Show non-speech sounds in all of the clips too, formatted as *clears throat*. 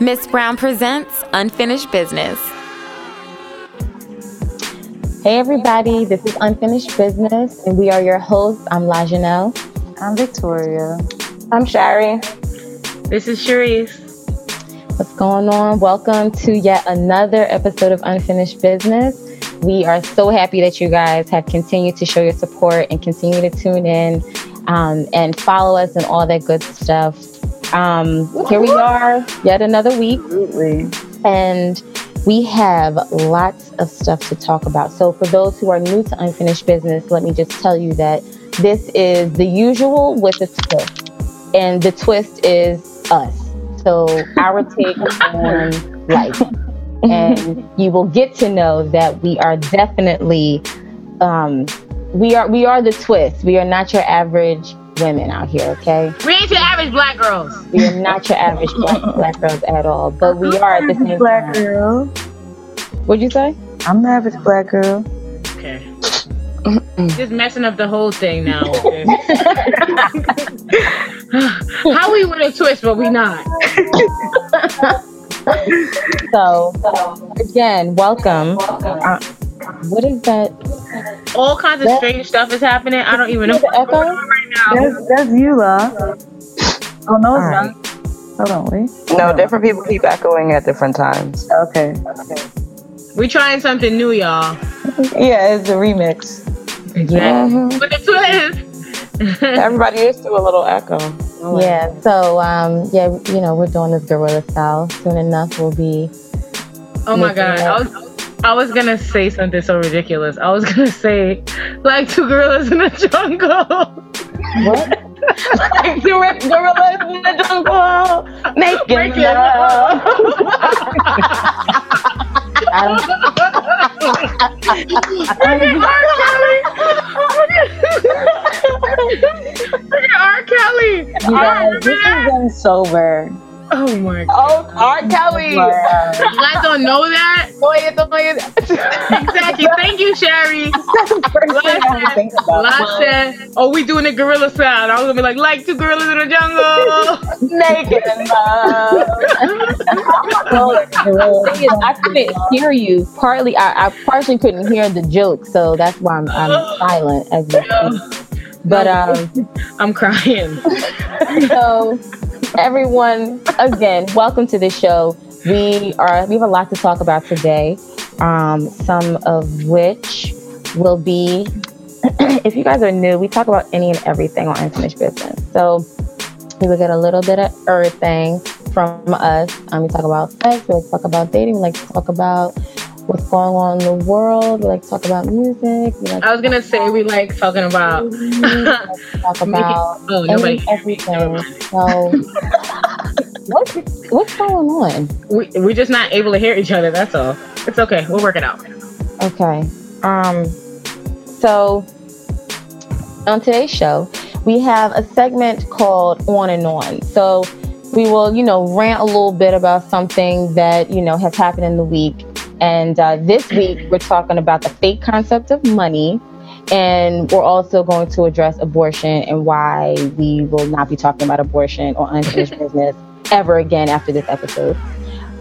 Miss Brown presents Unfinished Business. Hey everybody, this is Unfinished Business, and we are your hosts. I'm LaJanelle. I'm Victoria. I'm Shari. This is Cherise. What's going on? Welcome to yet another episode of Unfinished Business. We are so happy that you guys have continued to show your support and continue to tune in um, and follow us and all that good stuff. Um, here we are, yet another week. Absolutely. And we have lots of stuff to talk about. So, for those who are new to Unfinished Business, let me just tell you that this is the usual with a twist. And the twist is us. So, our take on life. And you will get to know that we are definitely um, we are we are the twist. We are not your average women out here, okay? We ain't your average black girls. We are not your average *laughs* black, black girls at all, but we are at the same black time. girl. What'd you say? I'm the average black girl. Okay. Just messing up the whole thing now. *laughs* with. *laughs* How we with a twist, but we not. So, again, welcome. Uh, what is that? All kinds of strange stuff is happening. I don't even know Is it what's going echo? on right now. That's, that's you, La. Oh, no, it's Alright. not. Hold on, wait. No, different people keep echoing at different times. Okay. We're trying something new, y'all. Yeah, it's a remix. Yeah. With the twist. *laughs* Everybody used to a little echo. Yeah. So, um, yeah, you know, we're doing this gorilla style. Soon enough, we'll be. oh my god. I was gonna say something so ridiculous. I was gonna say like two gorillas in the jungle. What? like two gorillas in the jungle making Making love. I don't. Look at R. Kelly. You guys, this is getting sober. Oh my god. Oh, R. Kelly. Wow. You guys don't know that? Exactly. Thank you, Sherry. *laughs* First thing I had to think about. Last said, oh, we doing the gorilla sound. I was gonna be like, like two gorillas in the jungle. *laughs* Making love. The thing is, I couldn't hear you. Partly, I, I partially couldn't hear the joke, so that's why I'm, I'm *gasps* silent as we. But um, *laughs* I'm crying. so everyone, again, welcome to the show. We are we have a lot to talk about today. Um, some of which will be, *clears throat* if you guys are new, we talk about any and everything on unfinished business. So we will get a little bit of everything from us. Um, we talk about sex. We like talk about dating. We like to talk about what's going on in the world. We like to talk about music. Like I was gonna say we like talking about. to talk *laughs* about oh, nobody. any, everything. So, what's what's going on? We we're just not able to hear each other. That's all. It's okay. We'll work it out. Okay. Um. So, on today's show, we have a segment called "On and On." So, we will, you know, rant a little bit about something that you know has happened in the week. And uh, this week, we're talking about the fake concept of money. And we're also going to address abortion and why we will not be talking about abortion or unfinished *laughs* business ever again after this episode.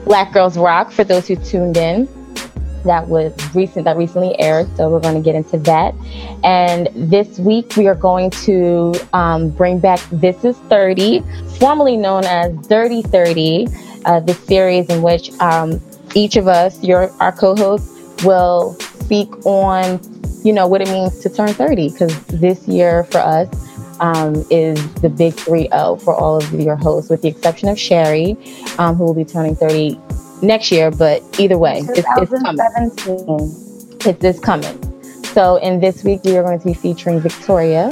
Black Girls Rock, for those who tuned in, that was recent that recently aired. So we're going to get into that. And this week we are going to um, bring back This Is 30, formerly known as Dirty 30, uh, the series in which um, each of us, your our co-hosts, will speak on, you know, what it means to turn 30. Because this year for us um, is the big 3-0 for all of your hosts, with the exception of Sherry, um, who will be turning 30 next year. But either way, it's, it's coming. 2017. It's, it's coming. So, in this week, we are going to be featuring Victoria,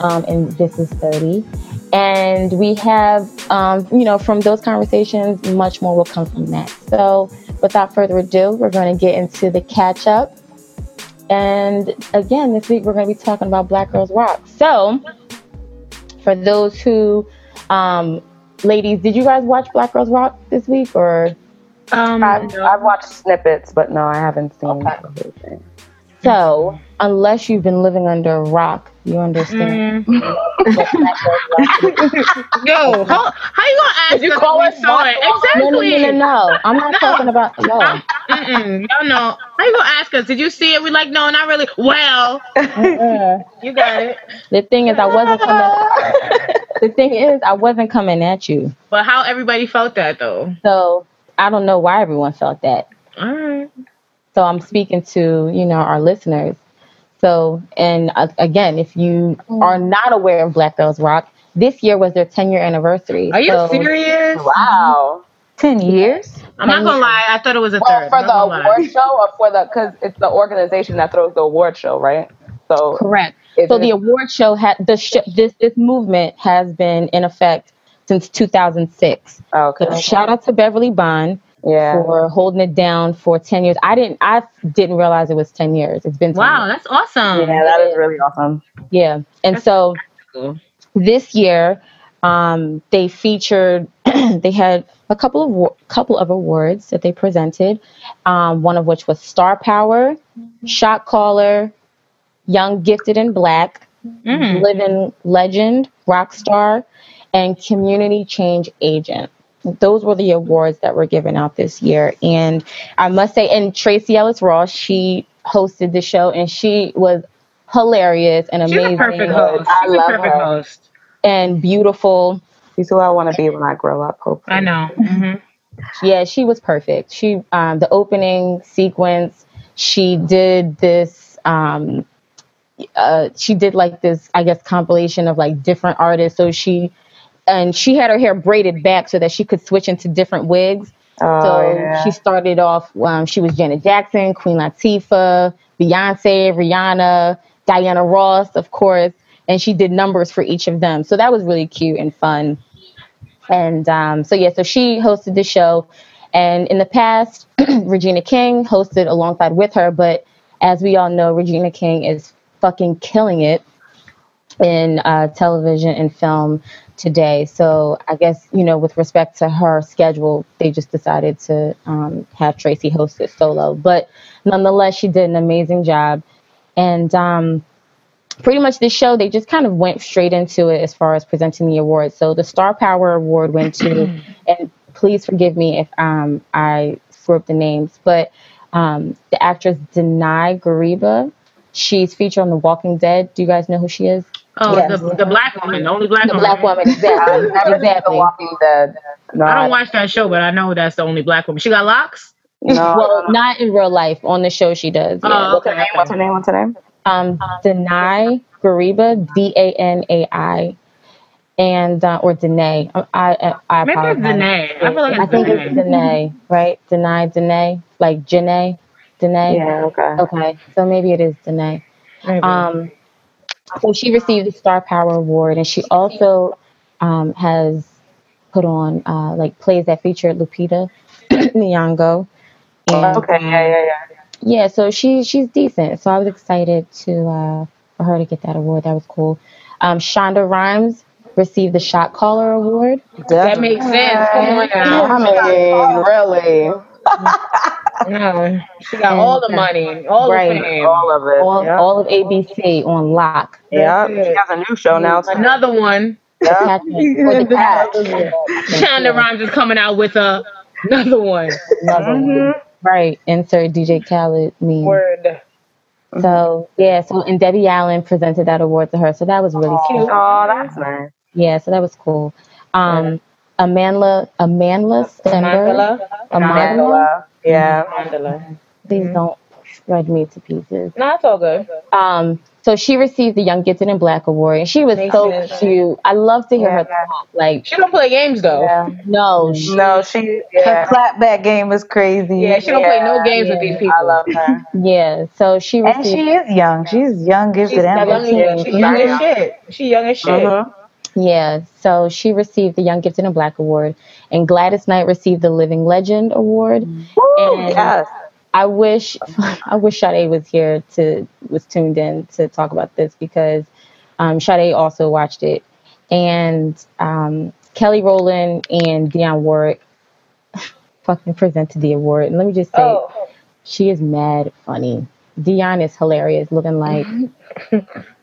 um, and this is 30. And we have, um, you know, from those conversations, much more will come from that. So, without further ado, we're going to get into the catch up. And again, this week we're going to be talking about Black Girls Rock. So, for those who, um, ladies, did you guys watch Black Girls Rock this week or? Um, I've, I've watched snippets, but no, I haven't seen Okay. everything. So, unless you've been living under a rock, you understand. Mm. what Black Girls Rock is. Yo, how, how you gonna ask you call us we saw it? No, no, Exactly. no, no, no. I'm not No. talking about no. Mm-mm. No, no. How you gonna ask us? Did you see it? We like, no, not really. Well, you got it. The thing is, I wasn't coming. *laughs* the thing is, I wasn't coming at you. But how everybody felt that though? So I don't know why everyone felt that. All right. So I'm speaking to you know our listeners. So and uh, again, if you are not aware of Black Girls Rock, this year was their 10 year anniversary. Are you So- serious? Wow. Ten years. I'm not gonna lie. I thought it was a Well, third. for I'm the not lie. award show or for the, because it's the organization that throws the award show, right? So, Correct. So the award show had the sh- this this movement has been in effect since 2006. okay. So shout out to Beverly Bond Yeah. for holding it down for 10 years. I didn't I didn't realize it was 10 years. It's been 10 Wow, years. that's awesome. Yeah, that is really awesome. Yeah. And That's so cool. this year um, they featured *clears throat* they had a couple of wa- couple of awards that they presented um, one of which was star power shot caller young gifted and black Mm. living legend rock star and community change agent those were the awards that were given out this year and i must say and tracee ellis ross she hosted the show and she was hilarious and She's amazing a perfect host. I She's a love perfect her. host. and beautiful She's who I want to be when I grow up, hopefully. I know. hmm Yeah, she was perfect. She um the opening sequence, she did this um uh she did like this I guess compilation of like different artists. So she and she had her hair braided back so that she could switch into different wigs. Oh, so yeah. she started off um she was Janet Jackson, Queen Latifah, Beyonce, Rihanna, Diana Ross, of course, and she did numbers for each of them. So that was really cute and fun. And um, so yeah, so she hosted the show, and in the past, *clears throat* Regina King hosted alongside with her. But as we all know, Regina King is fucking killing it in uh, television and film today. So I guess you know, with respect to her schedule, they just decided to um, have Tracee host it solo. But nonetheless, she did an amazing job, and um, pretty much this show they just kind of went straight into it as far as presenting the awards so the star power award went to *clears throat* and please forgive me if um, i screw up the names but um, the actress danai gariba she's featured on the walking dead do you guys know who she is Oh, Yes. the, the black woman, the only black woman. the woman. black woman exactly *laughs* exactly Walking Dead. No, I don't watch that show, but I know that's the only black woman. She got locks. No, well not in real life on the show she does yeah. Oh, What's her name? What's her name? What's her name? um, Danai Gariba, D A N A I, and uh, or Danae. I I, I Maybe it's apologize. Danae. I feel like I it's think Danae. it's Danae, right? Danae, Danae, like Janae, Danae. Yeah. Okay. Okay, so maybe it is Danae. Maybe. Um, so she received the Star Power Award, and she also um, has put on uh, like plays that featured Lupita *clears throat* Nyong'o. And, Okay. Yeah. Yeah. Yeah. yeah, so she she's decent. So I was excited to uh, for her to get that award. That was cool. Um, Shonda Rhimes received the Shot Caller Award. that makes sense. Come on now. I mean, really, *laughs* *laughs* No, she got all the money, all Right. the fame. all of it. All, yeah. all of ABC on lock. yeah. She has a new show now. Too. Another one. Yeah. Attachment the *laughs* catch. Shonda Rhimes is coming out with a another one. Another one. Right. Insert DJ Khaled meme. Word. So yeah, so and Debbie Allen presented that award to her. So that was really cute. Oh, that's nice. Yeah, so that was cool. Um Amandla Amandla Stenberg. Mandela. Amandla. Mandela. Yeah. Mandela. Please don't shred me to pieces. No, it's all good. Um, so she received the Young Gifted and Black Award, and she was Makes so sense. cute. I love to hear her talk. Like, She don't play games though. Yeah. no, she, No, she. Her clapback game is crazy. Yeah, she don't play no Yeah, games with these people. I love her. *laughs* yeah. So she And she is young. She's young, gifted, She's and seventeen. black. She's young as shit. She young as shit. Mhm. Yeah, so she received the Young Gifted and Black Award, and Gladys Knight received the Living Legend Award. Woo, And yes. I wish, *laughs* I wish Sade was here to was tuned in to talk about this because um, Sade also watched it, and um, Kelly Rowland and Dionne Warwick *laughs* fucking presented the award. And let me just say, Oh, she is mad funny, Dionne is hilarious, looking like *laughs*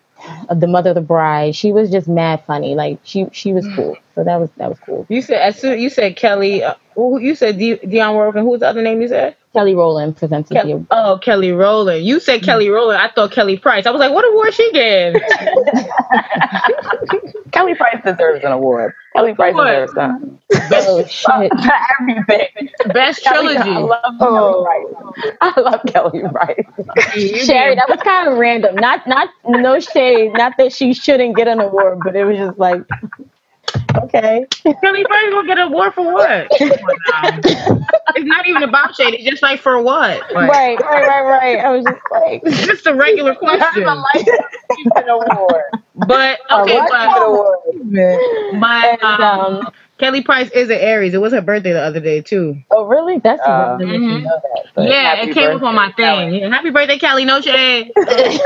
the mother of the bride. She was just mad funny. Like she she was cool. So that was that was cool. You said as soon you said Kelly. Uh, who you said De- Dionne Warwick, and who was the other name you said? Kelly Rowland presented Ke- the oh, Kelly Rowland. You said Kelly Rowland. I thought Kelly Price. I was like, what award she getting? *laughs* Kelly Price deserves an award. Kelly Price What? deserves that. *laughs* Oh shit. For everything. Best Kelly, I trilogy. love Kelly Price. I love Kelly Price. Sherry, that was kind of random. Not not no shade. Not that she shouldn't get an award, but it was just like okay. Kelly Price gonna get an award for what? *laughs* Come it's not even about shade. It's just like for what? Like, Right, right, right, right. I was just like It's just a regular *laughs* question. an award. But *laughs* okay, but but And, um, um, Kelly Price is an Aries. It was her birthday the other day too. Oh really? That's Uh, really good to mhm. know that. Yeah, it came up on my thing. Yeah, happy birthday, Kelly. No shade. *laughs* listen,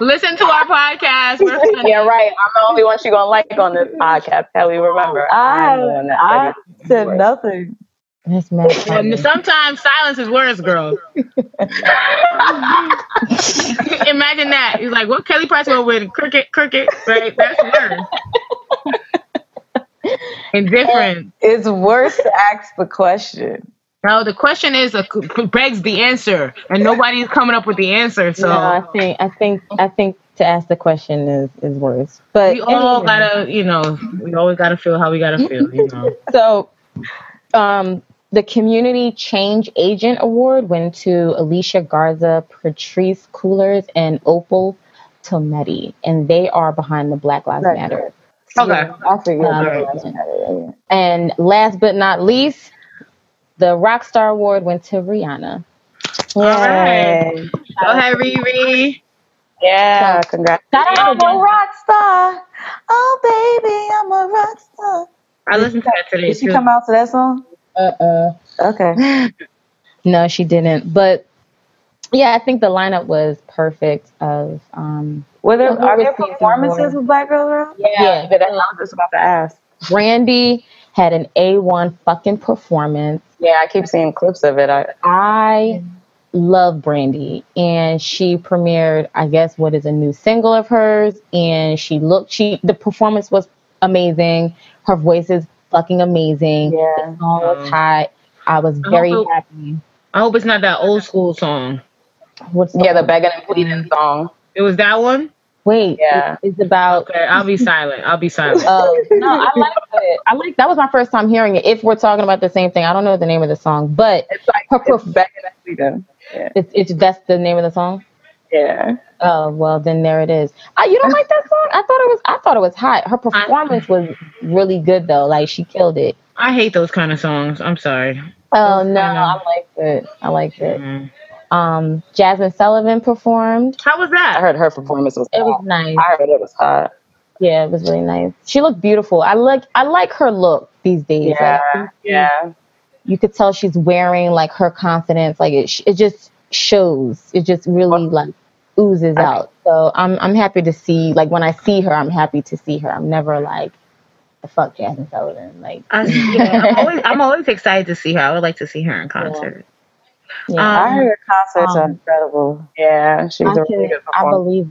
listen to our podcast. We're. *laughs* Yeah, right. I'm the only one she gonna like on this podcast. Kelly, remember? I, I'm the one that I said said nothing. That's mad. Sometimes silence is worse, girl. *laughs* Imagine that. He's like, what Kelly Price will win? Cricket, cricket, right? That's words. Indifferent. It's worse to ask the question. No, the question is uh, begs the answer, and nobody's coming up with the answer. So no, I think I think I think to ask the question is is worse. But we all anyway. gotta, you know, we always gotta feel how we gotta feel, you know. *laughs* So, um, the Community Change Agent Award went to Alicia Garza, Patrisse Cullors, and Opal Tometi, and they are behind the Black Lives Right. Matter. Okay. I Um, And last but not least, the Rockstar Award went to Rihanna. All right. Yay. Go ahead, Riri. Yeah, congrats. Shout I'm to a rock star. Oh, baby, I'm a rock star. I listened to that today Did she too. come out to that song? Uh-uh. Okay. *laughs* No, she didn't. But yeah, I think the lineup was perfect. Of um, Were there, Well, who are there received performances with Black Girls Rock? Yeah. but that's I was just about to ask. Brandy had an A1 fucking performance. Yeah, I keep seeing clips of it. I, I love Brandy, and she premiered, I guess, what is a new single of hers, and she looked. She the performance was amazing. Her voice is fucking amazing. Yeah. The song was hot. I was very hope- happy. I hope it's not that old school song. What's yeah, the begging and pleading song. It was that one? wait? Yeah. it's about Okay, I'll be silent. I'll be silent. *laughs* Oh no, I like it. I like that was my first time hearing it. If we're talking about the same thing, I don't know the name of the song, but It's like Her it's perf- begging and pleading. it's, it's that's the name of the song. Yeah. Oh well, then there it is. Uh, you don't like that song? I thought it was. I thought it was hot. Her performance was really good though. Like she killed it. I hate those kind of songs. I'm sorry. Oh no, I know. I liked it. I liked it. Mm. Um, Jazmine Sullivan performed. How was that? I heard her performance was It was nice. I heard it was hot. Yeah, it was really nice. She looked beautiful. I like. I like her look these days. Yeah. Like, Yeah. you could tell she's wearing like her confidence like it, it just shows it just really like oozes I- out so i'm i'm happy to see like when i see her i'm happy to see her i'm never like the fuck Jazmine Sullivan like I, yeah, I'm, always, I'm always excited to see her. I would like to see her in concert. yeah I Um, heard concerts are um, incredible. Yeah. She was I, a really can, good I performer. believe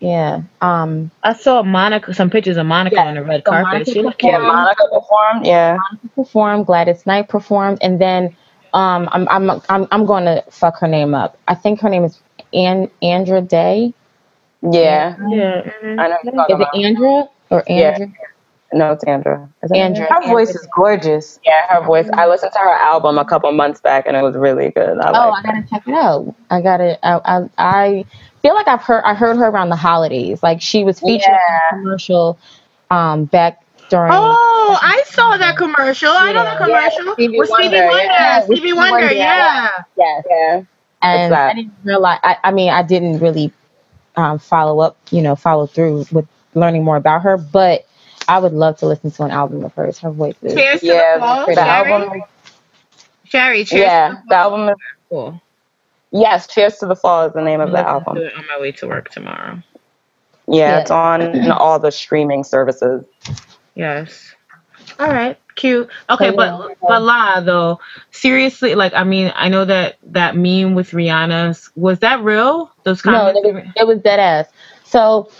yeah um I saw Monica, some pictures of Monica Yeah, on the red so carpet. Monica She looked Yeah, performed. Monica performed. Yeah. performed Gladys Knight performed and then um i'm i'm i'm, I'm going to fuck her name up i think her name is An- Andra Day Yeah. Yeah. I know what you're is talking it about. Andra or Yeah. No, it's Andra. Is it Andra Her voice is gorgeous. Yeah, her voice. I listened to her album a couple months back and it was really good. I Oh, I gotta check it out. I gotta. I, I, I feel like I've heard. I heard her around the holidays. Like she was featured in a commercial, um, back during. Oh, I saw that commercial. I know that Yeah. commercial. Stevie with Stevie Wonder, Wonder. yeah. Stevie Wonder, yeah. Yes. Yeah. And. I didn't realize. I, I mean, I didn't really um, follow up. You know, follow through with learning more about her. But I would love to listen to an album of hers. Her voice is. Cheers to the fall, the Sherry. album. Sherry, cheers Yeah, to the album is the fall. yes. Cheers to the Fall is the name of the album. to it on my way to work tomorrow. Yeah, Yeah. it's on all the streaming services. Yes. All right. Cute. Okay, So, but yeah. but La though, seriously, like I mean, I know that that meme with Rihanna's was that real? Those No, comments. it was, it was dead ass. So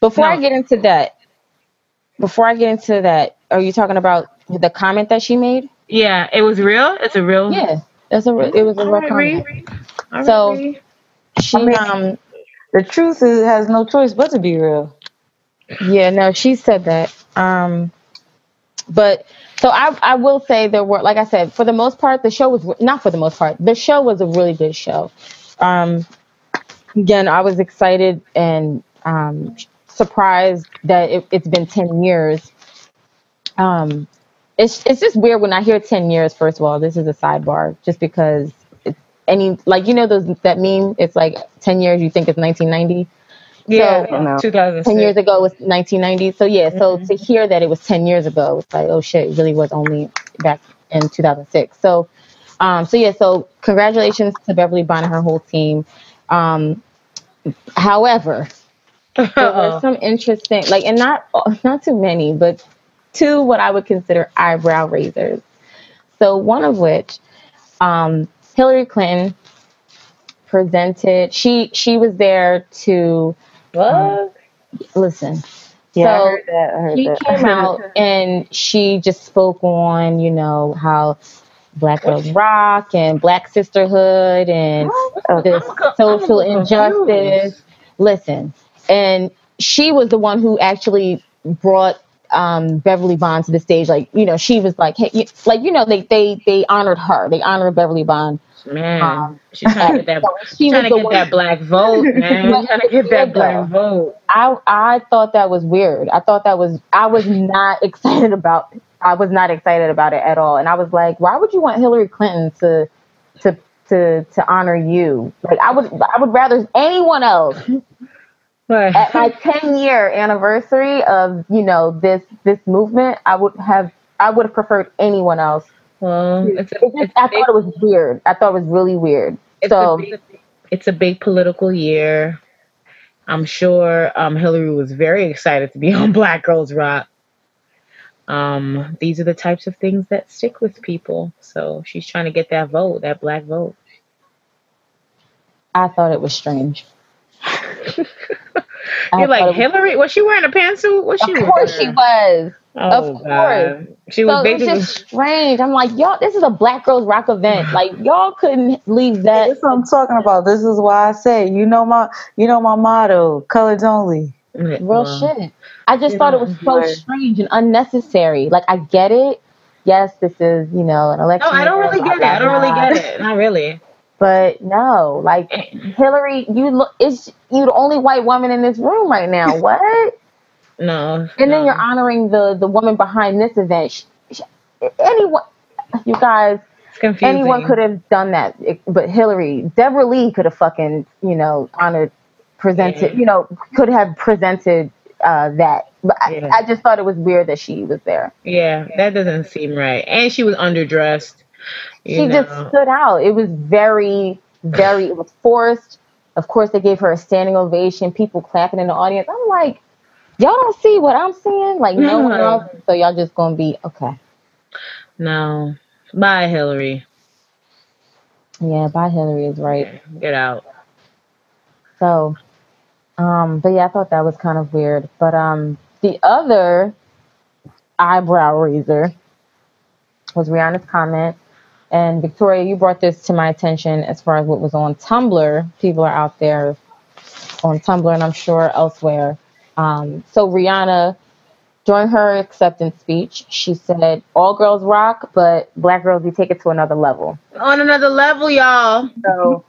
before I get into that, before I get into that, are you talking about the comment that she made? yeah, it was real. It's a real. Yeah, that's a it was a real right, comment. Ree. All right, So- She I mean- um The truth is, has no choice but to be real. yeah no she said that um but so I I will say there were like I said for the most part the show was not for the most part the show was a really good show. Um, again I was excited and um surprised that it, it's been ten years. Um, it's it's just weird when I hear ten years. First of all, this is a sidebar, just because it's any like you know those that meme. It's like ten years. You think it's nineteen ninety. Yeah, So- No. 2006. 10 years ago was 1990 so yeah so to hear that it was 10 years ago it's like oh shit it really was only back in 2006 so um so yeah so congratulations to beverly bond and her whole team um however *laughs* there were some interesting like and not not too many but two what i would consider eyebrow raisers so one of which um hillary clinton presented she she was there to What? listen yeah, I so heard that. I heard she that. came out *laughs* and she just spoke on, you know, how Black Rock and Black Sisterhood and this social injustice. Listen, and she was the one who actually brought um, Beverly Bond to the stage. Like, you know, she was like, hey, you, like, you know, they they they honored her. They honored Beverly Bond. Man, Um, she's trying to get that. *laughs* So she trying to get that black vote, *laughs* man. trying to get that black vote. I I thought that was weird. I thought that was I was not *laughs* excited about I was not excited about it at all. And I was like, why would you want Hillary Clinton to to to to honor you? Like I would I would rather anyone else at my 10 year anniversary of, you know, this this movement, I would have I would have preferred anyone else. Well, it's a, It just, it's I a big, thought it was weird. I thought it was really weird. it's So a big, it's a big political year. I'm sure um, Hillary was very excited to be *laughs* on Black Girls Rock. Um, these are the types of things that stick with people. So she's trying to get that vote, that black vote. I thought it was strange. *laughs* You're like was- Hillary? Was she wearing a pantsuit? What she Of course she was. Oh, Of God. She was So it was basically. just strange. I'm like, y'all, this is a Black Girls Rock event. Like, y'all couldn't leave that. That's what I'm talking about. This is why I say, you know my, you know my motto, colors only. Real Well, shit. I just thought it was so Right. strange and unnecessary. Like, I get it. Yes, this is, you know, an election. No. I don't really get it. I don't really get it. Not really. But no, like eh. Hillary, you look, it's you the only white woman in this room right now. What? No. And then you're honoring the the woman behind this event. Sh- sh- anyone, you guys, anyone could have done that, but Hillary, Deborah Lee could have fucking, you know, honored, presented, Yeah. you know, could have presented uh, that. But Yeah. I, I just thought it was weird that she was there. Yeah, that doesn't seem right. And she was underdressed. You She know. just stood out. It was very, very, it was forced. Of course, they gave her a standing ovation, people clapping in the audience. I'm like, y'all don't see what I'm seeing? Like, no one else. So y'all just gonna be, okay. No. Bye, Hillary. Yeah, bye, Hillary is right. Get out. So, um, but yeah, I thought that was kind of weird. But um, the other eyebrow raiser was Rihanna's comment. And Victoria, you brought this to my attention as far as what was on Tumblr. People are out there on Tumblr, and I'm sure elsewhere. Um, so Rihanna, during her acceptance speech, she said, "All girls rock, but black girls, we take it to another level." On another level, y'all. So,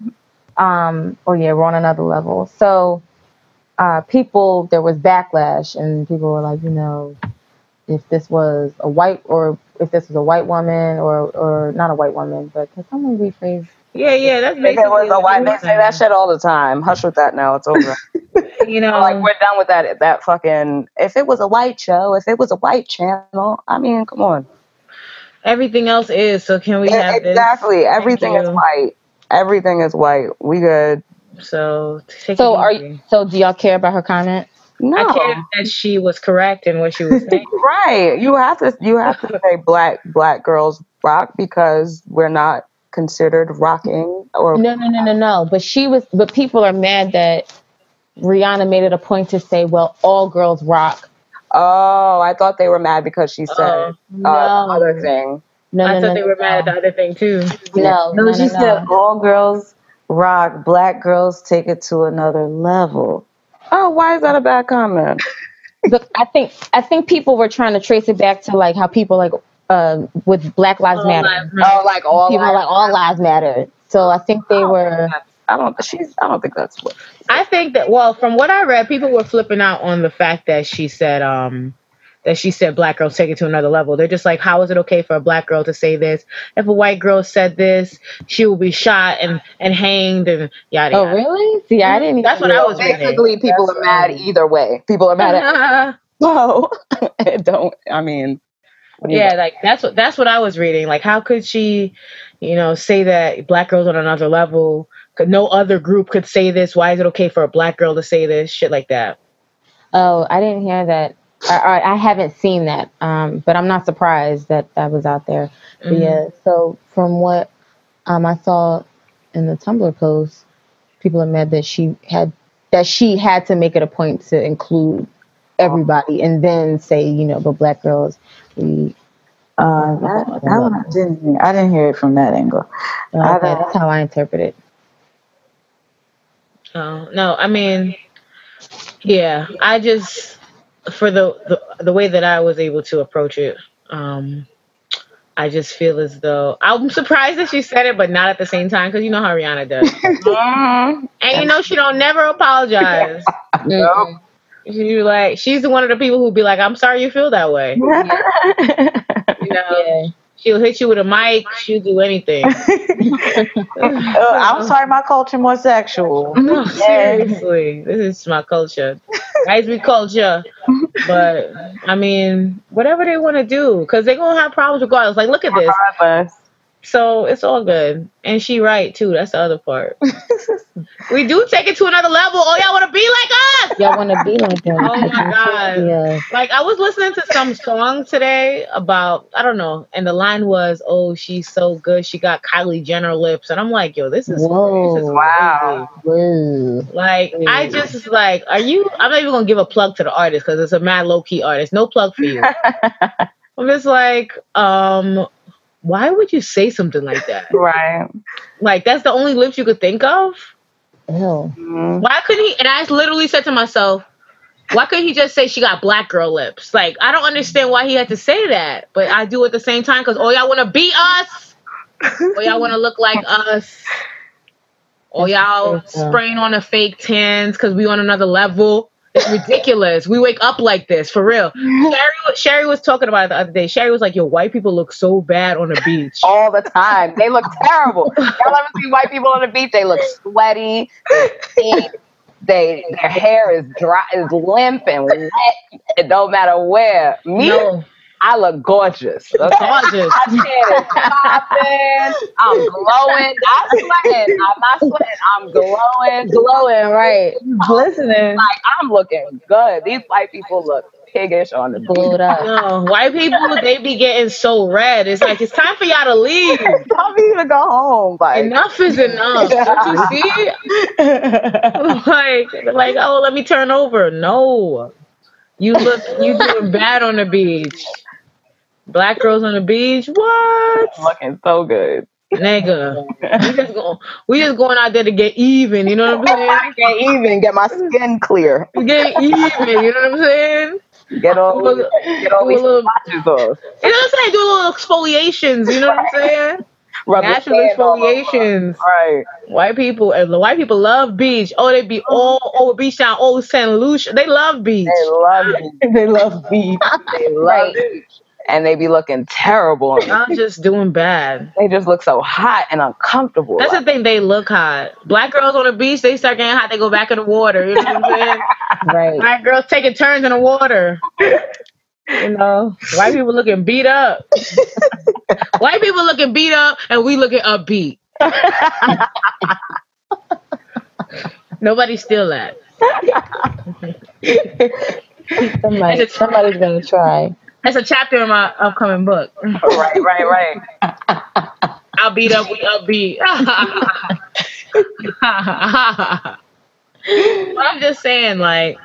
um, oh yeah, we're on another level. So, uh, people, there was backlash, and people were like, you know, if this was a white or if this was a white woman or or not a white woman, but can someone rephrase? Yeah, yeah, that's If basically it was a white, you they say that shit all the time. Hush with that now. It's over. *laughs* You know, like we're done with that. That fucking. If it was a white show, if it was a white channel, I mean, come on. everything else is. So can we have this? exactly. Everything is white. Everything is white. We good. So take So are you, so do y'all care about her comment? No. I cared that she was correct in what she was saying. *laughs* Right. You have to you have to *laughs* say black black girls rock because we're not considered rocking or No, no, no, no, no. But she was. But people are mad that Rihanna made it a point to say, "Well, all girls rock." Oh, I thought they were mad because she said Oh. uh, No, the other thing. no, I no, thought no, they no, were mad at the other thing too. No, No, no, she no, said no. all girls rock, black girls take it to another level. Oh, why is that a bad comment? But I think I think people were trying to trace it back to like how people like um with Black Lives All Matter. lives matter. Oh, like all people are like all lives matter. So I think they were. I don't she's I don't think that's what I think that well, from what I read, people were flipping out on the fact that she said um that she said black girls take it to another level. They're just like, how is it okay for a black girl to say this? If a white girl said this, she will be shot and and hanged and yada Oh yada. really? See, I didn't. That's even what I was that. reading. basically people are mad either way. People are mad at *laughs* *laughs* so *laughs* it don't I mean what do you yeah, like that's what that's what I was reading. Like, how could she, you know, say that black girls on another level? Could no other group could say this? Why is it okay for a black girl to say this? Shit like that. Oh, I didn't hear that. I, I, I haven't seen that. Um, but I'm not surprised that that was out there. Mhm. yeah. So from what um I saw in the Tumblr post, people are mad that she had that she had to make it a point to include everybody and then say, you know, but black girls, we. Uh, that, that one I didn't hear. I didn't hear it from that angle. Okay, don't- that's how I interpret it. Oh no, I mean, yeah, I just for the, the the way that I was able to approach it, um, I just feel as though I'm surprised that she said it, but not at the same time because you know how Rihanna does, *laughs* and you know she don't never apologize. *laughs* Mm-mm. She like she's the one of the people who be like, "I'm sorry you feel that way." *laughs* You know, Yeah. she'll hit you with a mic. She'll do anything. *laughs* Uh, I'm *laughs* sorry, my culture more sexual. No, seriously, this is my culture. Guys, we culture. But I mean, whatever they want to do, because they're gonna have problems regardless. Like, look at this. Regardless. So it's all good, and she right too. That's the other part. *laughs* we do take it to another level. Oh, y'all want to be like us? Y'all want to be like them. Oh my God. *laughs* Yeah. Like I was listening to some song today about I don't know, and the line was, "Oh, she's so good. She got Kylie Jenner lips," and I'm like, "Yo, this is Whoa. this is Wow. Whoa. Like I just like, are you? I'm not even gonna give a plug to the artist because it's a mad low key artist. No plug for you. *laughs* I'm just like, um, why would you say something like that? *laughs* Right. Like that's the only lips you could think of. Ew. Mm. Why couldn't he? And I literally said to myself, why couldn't he just say she got black girl lips? Like I don't understand why he had to say that, but I do at the same time because oh y'all want to beat us, or y'all want to look like us, or y'all spraying on the fake tans because we on another level. It's ridiculous. we wake up like this for real. Sherry, Sherry was talking about it the other day. Sherry was like, "Yo, white people look so bad on the beach." *laughs* All the time. They look terrible. *laughs* Y'all ever see white people on the beach? They look sweaty. They. They their hair is dry, is limp and wet. It don't matter where. Me, No, I look gorgeous. gorgeous. My tan is popping. I'm glowing. *laughs* Not sweating. I'm not sweating. I'm glowing. Glowing, right. Listening. Like I'm looking good. These white people look piggish on the beach. Glowed up. No, white people they be getting so red. It's like it's time for y'all to leave. *laughs* Tell me to go home. Like Enough is enough. Don't *laughs* you see? Like, like, oh, let me turn over. No, you look, you doing bad on the beach. Black girls on the beach. What, looking so good. nigga? We just go, we just going out there to get even. You know what I'm *laughs* saying? Get even. Get my skin clear. saying? Get even. You know what I'm saying? Get all Do a- get all a these little- patches off. You know what I'm saying? Do little exfoliations. You know what I'm saying? *laughs* Rub your Natural skin all over. exfoliations. Right. White people and the white people love beach. Oh, they be all over beach down old St. Lucia. *laughs* They love beach. They love it. they love beach. They love it. And they be looking terrible. I'm just doing bad. They just look so hot and uncomfortable. That's the thing. They look hot. Black girls on the beach, they start getting hot. They go back in the water. You know what I'm saying? *laughs* Right. Black girls taking turns in the water. You know, white people looking beat up. *laughs* white people looking beat up, and we looking upbeat. Nobody steal that. *laughs* Somebody, somebody's gonna try. That's a chapter in my upcoming book. right, right, right. *laughs* I'll beat up, I'll beat. *laughs* I'm just saying, like,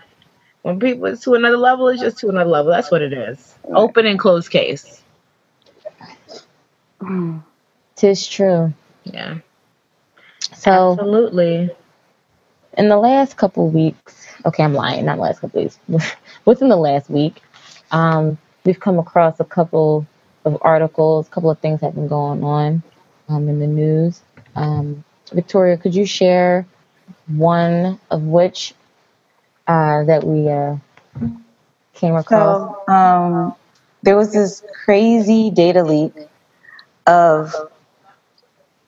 when people it's to another level, it's just to another level. That's what it is. Open and closed case. Tis true. Yeah. So Absolutely. in the last couple weeks, okay, I'm lying, not the last couple weeks. *laughs* Within the last week, um, we've come across a couple of articles, a couple of things have been going on um, in the news. Um, Victoria, could you share one of which uh, that we uh, came across? So, um, there was this crazy data leak of,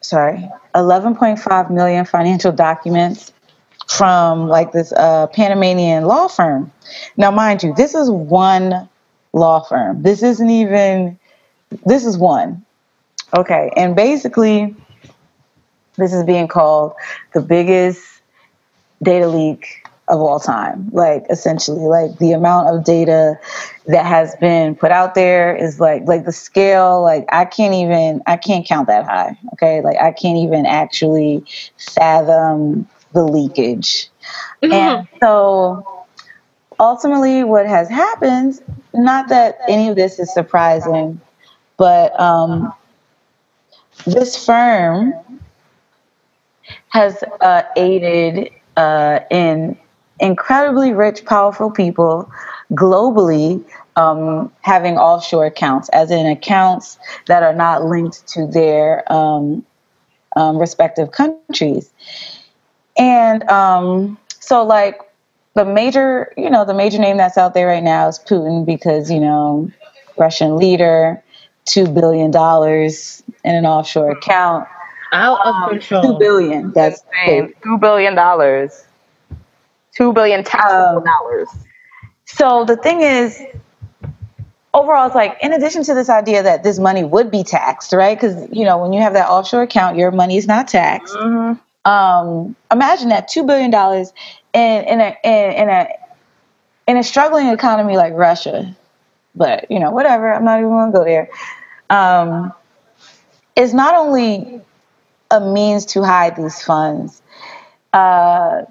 sorry, 11.5 million financial documents from like this uh, Panamanian law firm. Now, mind you, this is one law firm. This isn't even, this is one. Okay. And basically, this is being called the biggest data leak of all time. Like essentially, like the amount of data that has been put out there is like like the scale. Like I can't even I can't count that high. Okay, like I can't even actually fathom the leakage. Mm-hmm. And so ultimately, what has happened? Not that any of this is surprising, but um, this firm has uh, aided uh, in incredibly rich, powerful people globally um, having offshore accounts, as in accounts that are not linked to their um, um, respective countries. And um, so, like, the major, you know, the major name that's out there right now is Putin because, you know, Russian leader, $2 billion in an offshore account. Out of Um, control. Two billion. That's Insane. $2 billion. 2 billion taxable Um, dollars. So the thing is, overall, it's like in addition to this idea that this money would be taxed, right? Because you know when you have that offshore account, your money is not taxed. Um, imagine that two billion dollars in in a in, in a in a struggling economy like Russia. But you know, whatever. I'm not even going to go there. Um, is not only a means to hide these funds. Uh,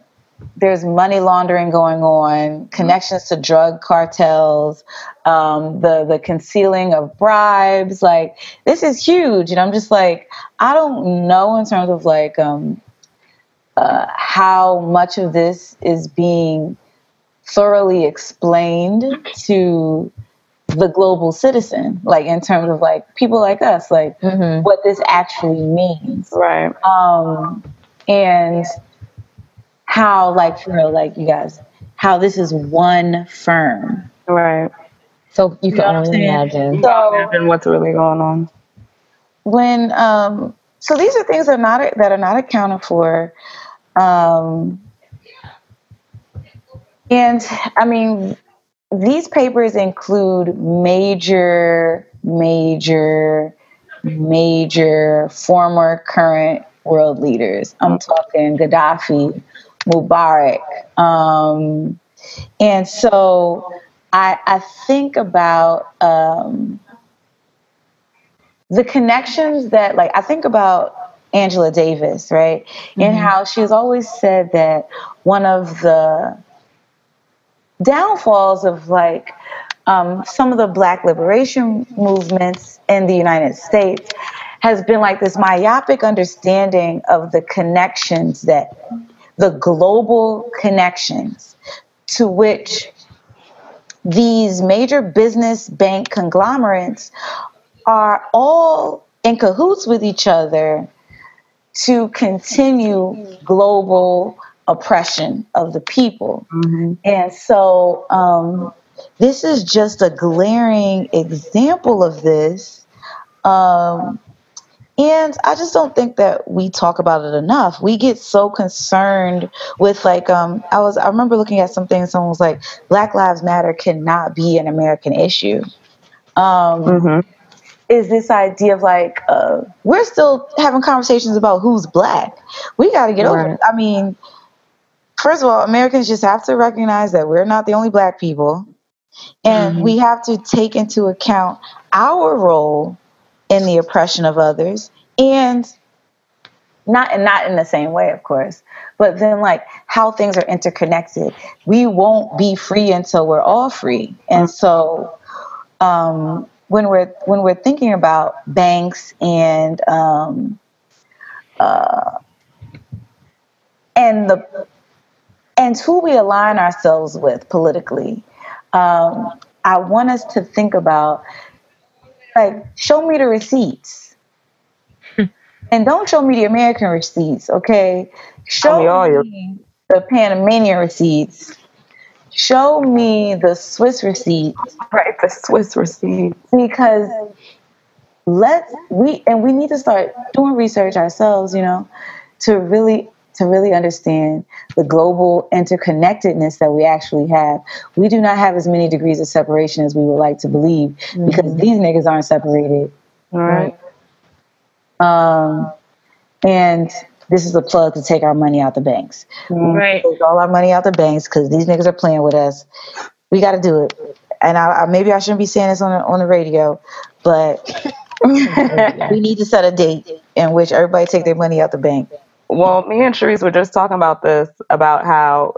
there's money laundering going on, connections to drug cartels, um, the the concealing of bribes. Like this is huge, and I'm just like, I don't know in terms of like um, uh, how much of this is being thoroughly explained to the global citizen, like in terms of like people like us, like Mhm. what this actually means Right. um and how like for real like you guys how this is one firm Right. So you can know only imagine. so Imagine what's really going on. when um so these are things that are not that are not accounted for um and i mean these papers include major major major former current world leaders. I'm talking gaddafi mubarak. Um and so i i think about um the connections that like I think about Angela Davis, right? And how she's always said that one of the downfalls of like um, some of the black liberation movements in the United States has been like this myopic understanding of the connections that the global connections to which these major business bank conglomerates are all in cahoots with each other to continue global oppression of the people. And so um, this is just a glaring example of this. Um, and I just don't think that we talk about it enough. We get so concerned with like um I was I remember looking at something and someone was like Black Lives Matter cannot be an American issue. Um Mm-hmm. Is this idea of like uh, we're still having conversations about who's black. We got to get over. It. I mean, first of all, Americans just have to recognize that we're not the only black people. And we have to take into account our role in the oppression of others and not and not in the same way, of course, but then like how things are interconnected. We won't be free until we're all free. And so um, when we're when we're thinking about banks and um, uh, and the and who we align ourselves with politically, um, I want us to think about like show me the receipts, and don't show me the American receipts, okay? Show me all your- me the Panamanian receipts. Show me the Swiss receipt. Right, the Swiss receipt. because let's we and we need to start doing research ourselves you know to really to really understand the global interconnectedness that we actually have we do not have as many degrees of separation as we would like to believe because these niggas aren't separated Right. um and this is a plug to take our money out the banks Right. take all our money out the banks because these niggas are playing with us. We got to do it. And I, I maybe I shouldn't be saying this on the, on the radio, but *laughs* we need to set a date in which everybody take their money out the bank. Well, me and Sharice were just talking about this about how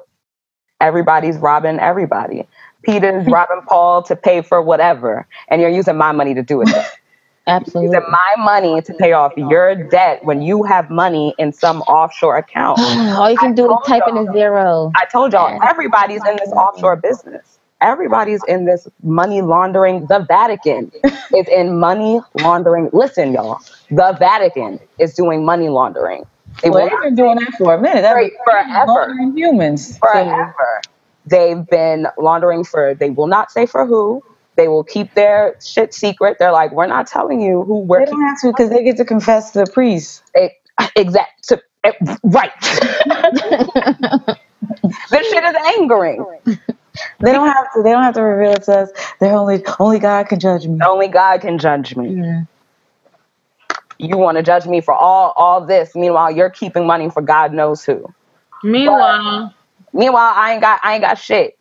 everybody's robbing everybody. Peter's *laughs* robbing Paul to pay for whatever, and you're using my money to do it. Absolutely. using my money to pay off your debt when you have money in some offshore account. *gasps* All you can do is type in a zero. I told y'all, everybody's in this offshore business. Everybody's in this money laundering. The Vatican *laughs* is in money laundering. Listen, y'all, the Vatican is doing money laundering. They well, they've been doing that for a minute. Forever. laundering humans. forever. They've been laundering for, they will not say for who. They will keep their shit secret. They're like, we're not telling you who we're They don't have to because they get to confess to the priest. keeping. Exact. to- eh, Right. *laughs* this shit is angering. They don't have to. They don't have to reveal it to us. They're only only God can judge me. Only God can judge me. Yeah. You want to judge me for all all this. Meanwhile, you're keeping money for God knows who. Meanwhile, Meanwhile, I ain't got I ain't got shit.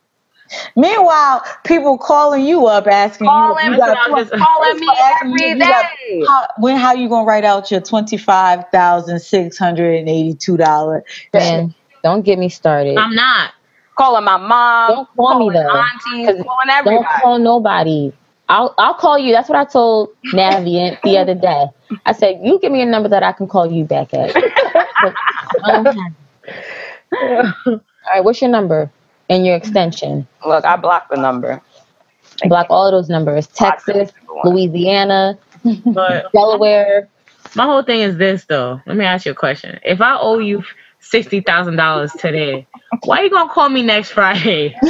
Meanwhile, people calling you up asking Calling you, you got just- calling me asking you, every you got- how, when how you gonna write out your twenty five thousand six hundred and eighty two dollar? Man, don't get me started. I'm not. Calling my mom. Don't call me calling though. Aunties, 'Cause calling Don't everybody. call nobody. I'll I'll call you. That's what I told Navient the other day. I said, you give me a number that I can call you back at. *laughs* But I don't have it. All right, what's your number and your extension? Look, I blocked the number. Block all of those numbers. Block Texas. Louisiana, But *laughs* Delaware. my whole thing is this though. Let me ask you a question. If I owe you sixty thousand dollars today, why are you gonna call me next Friday? *laughs*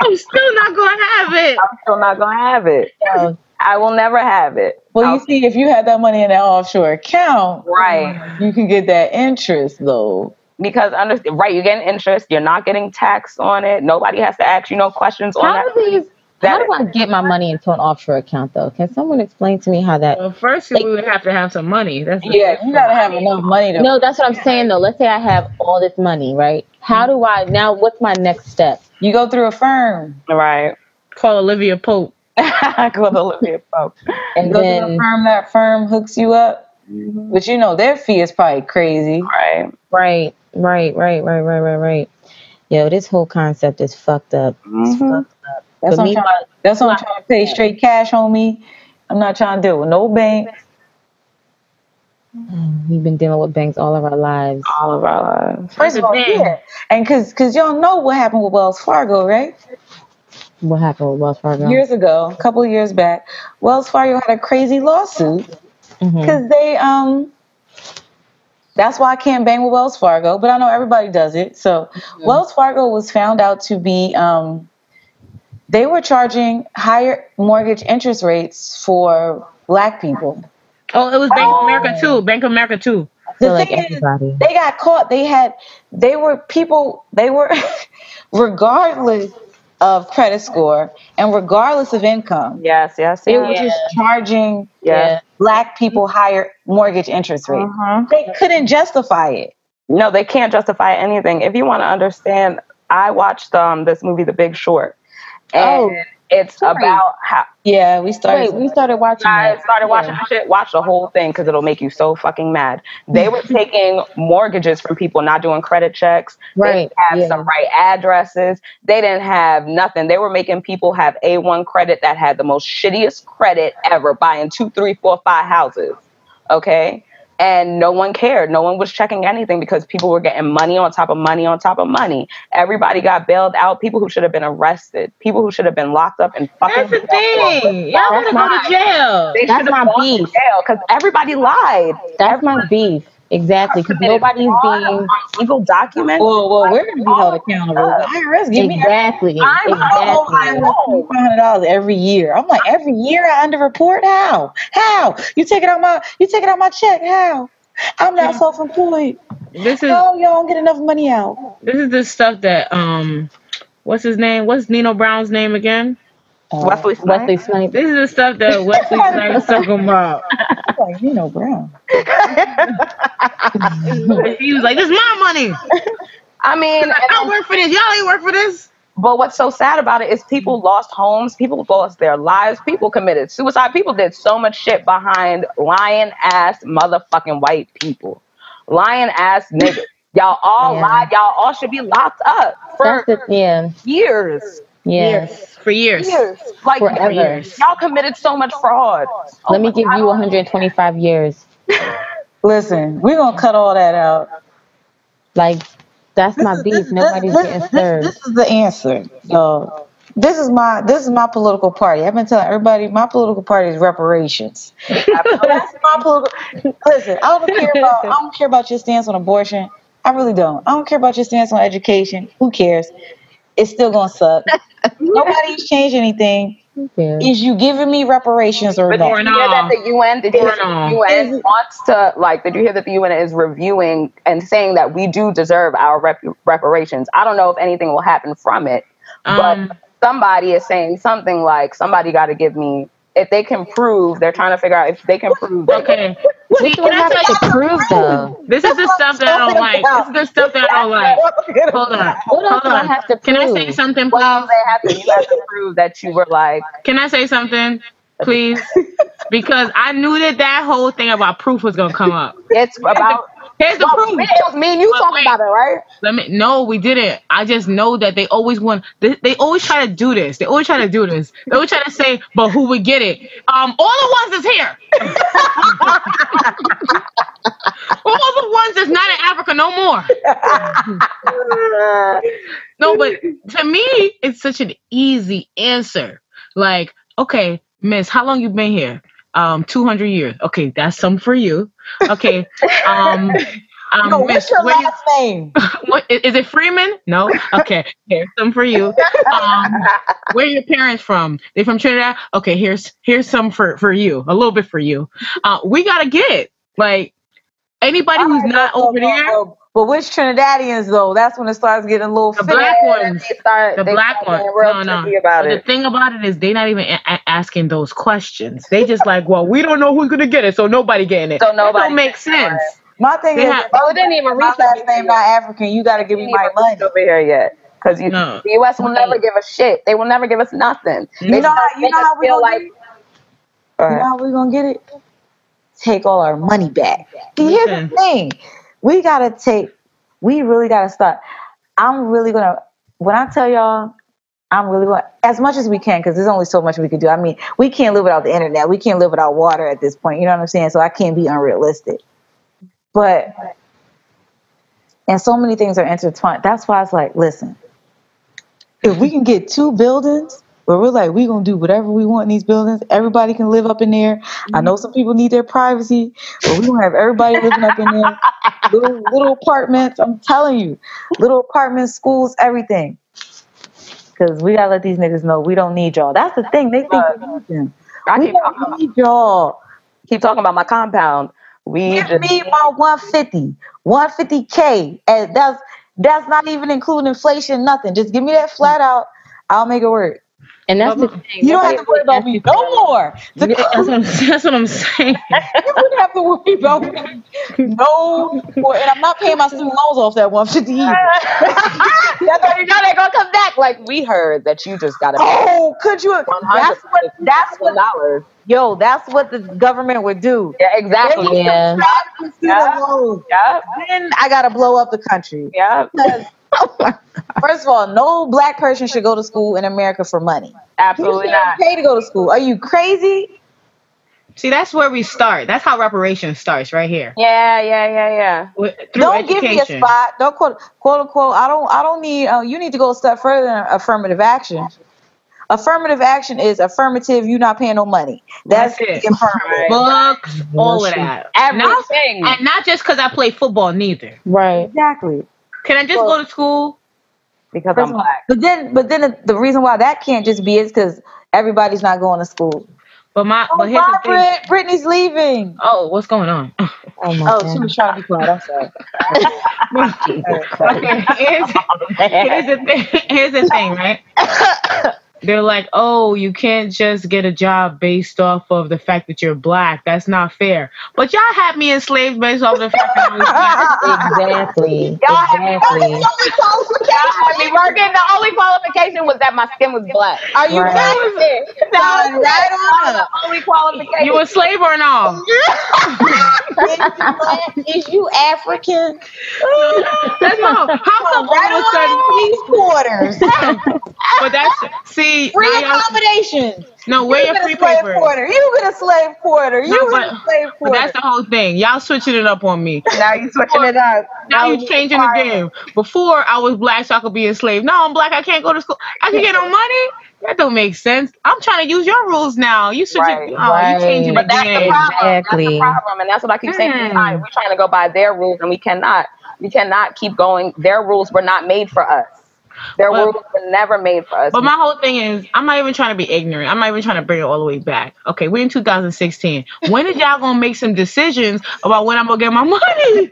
I'm still not gonna have it. I'm still not gonna have it. Oh, I will never have it. Well, I'll- you see, if you had that money in that offshore account, right. you can get that interest though. Because under right, you're getting interest, you're not getting taxed on it. Nobody has to ask you no questions on How that. do these? How do I get my money into an offshore account though? Can someone explain to me how that? Well, first we would have to have some money. That's the Yeah, you gotta have enough money to. No, that's what I'm saying though. Let's say I have all this money, right? How do I now? What's my next step? You go through a firm. Right. call Olivia Pope. *laughs* Call Olivia Pope. And You go through a firm. That firm hooks you up, but you know their fee is probably crazy. Right. right, right, right, right, right, right, right. Yo, this whole concept is fucked up. It's Mhm. fucked up. That's But what I'm trying. That's what I'm *laughs* trying to pay straight cash, homie. I'm not trying to deal with no bank. We've been dealing with banks all of our lives. All of our lives. First of all, yeah, and cause cause y'all know what happened with Wells Fargo, right? What happened with Wells Fargo? Years ago, a couple of years back, Wells Fargo had a crazy lawsuit Because they um. That's why I can't bang with Wells Fargo, but I know everybody does it. So Wells Fargo was found out to be um, they were charging higher mortgage interest rates for black people. Oh, it was Bank of America too. Bank of America too. I feel the like is, everybody. they got caught. They had, they were people, they were, *laughs* regardless of credit score and regardless of income, Yes, yes, they were yes. just charging Yes. black people higher mortgage interest rates. Mhm. They couldn't justify it. No, they can't justify anything. If you want to understand, I watched um this movie, The Big Short, and Oh, it's sorry. about how Yeah, we started. Wait, we started watching I started watching Yeah. shit. Watch the whole thing because it'll make you so fucking mad. They were *laughs* taking mortgages from people, not doing credit checks. They Right, didn't have yeah. some right addresses. They didn't have nothing. They were making people have A1 credit that had the most shittiest credit ever, buying two, three, four, five houses. Okay. And no one cared. No one was checking anything because people were getting money on top of money on top of money. Everybody got bailed out. People who should have been arrested. People who should have been locked up and fucking. That's the thing. Y'all want to go to jail. They That's my have gone to beef. jail because everybody lied. That's my beef. Exactly, because nobody's being on Legal documents. well, well, we're gonna be held accountable. The IRS give me exactly. I'm Oh, Exactly. five hundred dollars every year. I'm like, every year I underreport. How? How? You take it out my you take it out my check? How? I'm not self-employed. This is How y'all don't get enough money out? this is the stuff that um, what's his name? What's Nino Brown's name again? Uh, Wesley Snipes. Wesley Snipes. This is the stuff that Wesley Snipes talking about. I'm like Nino Brown. *laughs* He was like, "This is my money. *laughs* I mean, I don't work for this. Y'all ain't work for this." but what's so sad about it is people lost homes, people lost their lives, people committed suicide, people did so much shit behind lying ass motherfucking white people, lying ass niggas. Y'all all Yeah. lied. Y'all all should be locked up for That's the yeah. years. Yeah. For years. Years. Like Forever. years. Y'all committed so much fraud. Oh Let me give God. you 125 years. *laughs* Listen, we're gonna cut all that out. Like that's my This- beef. this- Nobody's this- getting this- served. This is the answer. So this is my this is my political party. I've been telling everybody my political party is reparations. *laughs* That's my political. Listen, I don't care about I don't care about your stance on abortion. I really don't. I don't care about your stance on education. Who cares? It's still gonna suck. *laughs* Nobody's changed anything. Yeah. Is you giving me reparations or But not? did you hear that the UN did you hear that the Or UN wants to like did you hear that the UN is reviewing and saying that we do deserve our rep- reparations? I don't know if anything will happen from it, Um, but somebody is saying something like somebody got to give me if they can prove they're trying to figure out if they can prove okay. *laughs* What See, can have to prove though? This is the stuff that I don't like. This is the stuff that I don't like. Hold on. What else Hold do I on. have to Can I say something, well please? they have to you have to prove that you were like *laughs* Can I say something, please? Because I knew that that whole thing about proof was gonna come up. *laughs* it's about Here's the well, proof. it was me and you But talking wait. about it right Let me. No, we didn't. I just know that they always want. They, they always try to do this. They always try to do this. They always try to say, "But who would get it?" Um, all the ones that's here. *laughs* all the ones that's not in Africa no more. No, but to me, it's such an easy answer. Like, okay, Miss, how long you been here? Um, two hundred years. Okay, that's some for you. Okay, *laughs* um, um, Yo, Miss, what's your you- last name? *laughs* what is, it Freeman? No. Okay, here's some for you. Um, where are your parents from? They from Trinidad? Okay, here's here's some for for you. A little bit for you. Uh, we gotta get like anybody who's not over there. But which Trinidadians though? That's when it starts getting a little The thick. black ones. they start, The they black start one. No, no. about But it the thing about it is they're not even a- a- asking those questions. They just like, well, we don't know who's gonna get it, so nobody getting it. So That nobody don't make gets it, sense. My thing They is, have- Oh, it didn't even my reach last over name here. not African. You got to give me my Didn't even reach money. over here yet. Because No. the U.S. will never give us shit. They will never give us nothing. You They know how you know how we feel gonna like. get it? You know how we gonna get it? Take all our money back. See, here's the thing: we gotta take. We really gotta start. I'm really gonna. When I tell y'all, I'm really going as much as we can because there's only so much we can do. I mean, we can't live without the internet. We can't live without water at this point. You know what I'm saying? So I can't be unrealistic. But and so many things are intertwined. That's why it's like, listen, if we can get two buildings where we're like, we're gonna do whatever we want in these buildings, everybody can live up in there. I mm-hmm. know some people need their privacy, but we gonna have everybody living up in there. *laughs* Little little apartments. I'm telling you, little apartments, schools, everything. Cause we gotta let these niggas know we don't need y'all. That's the thing. They think we need them. I We talking, don't need y'all. keep talking about my compound. We Give just me my 150, 150k, and that's that's not even including inflation, nothing. Just give me that flat out. I'll make it work. And that's the thing. You don't have to worry about me no more. Yeah, that's, what I'm, that's what I'm saying. *laughs* you wouldn't have to worry about me no more. And I'm not paying my student loans off that 150 either. *laughs* That's how you know they're gonna come back. Like we heard that you just got a Oh, could you? That's what. That's what. dollars. Yo, that's what the government would do. Yeah, exactly. Yeah. Yeah. Yeah, Then I gotta blow up the country. yeah, First of all, no black person should go to school in America for money. absolutely You shouldn't pay to go to school. Are you crazy? See, that's where we start. That's how reparations starts right here. Yeah, yeah, yeah, yeah. With- Through don't give me a spot. Don't quote quote unquote. I don't. I don't need. Uh, you need to go a step further than affirmative action. Affirmative action is affirmative. You're not paying no money. That's, That's it. the affirmative. Books, all of that. Not, Everything. and not just because I play football, neither. Right. Exactly. Can I just go to school? because I'm of black. But then, but then the, the reason why that can't just be is because everybody's not going to school. But my, Oh, but here's the oh, thing. Margaret, Brittany's leaving. Oh, what's going on? *laughs* Oh my Oh, God. she was trying to be quiet. I'm sorry. *laughs* *laughs* okay, here's, here's the thing. Here's the thing, right? They're like, oh, you can't just get a job based off of the fact that you're black. That's not fair. But y'all had me enslaved based off the fact that I was black. Exactly. Y'all had Exactly. Y'all had me working. The only qualification was that my skin was black. Are you Right. That was it. That was Right on the only qualification. You a slave or no? *laughs* Is you African? That's not. How come all of a sudden? These quarters. *laughs* But that's see. Free now accommodations. No, where You your get free a slave paper? quarter. You get a slave quarter. You No, get but- a slave But quarter. that's the whole thing. Y'all switching it up on me. *laughs* now you switching it up. Now you changing the game. Before I was black, so I could be enslaved. Now I'm black. I can't go to school. I can get no *laughs* money. That don't make sense. I'm trying to use your rules now. You switching. Right, oh, right. you changing the But that's the game. problem. That's the problem, and that's what I keep saying. We're mm. We're trying to go by their rules, and we cannot. We cannot keep going. Their rules were not made for us. Their Well- rules were never made for us. But my whole thing is, I'm not even trying to be ignorant. I'm not even trying to bring it all the way back. Okay, we're in 2016. When is y'all gonna make some decisions about when I'm gonna get my money? *laughs*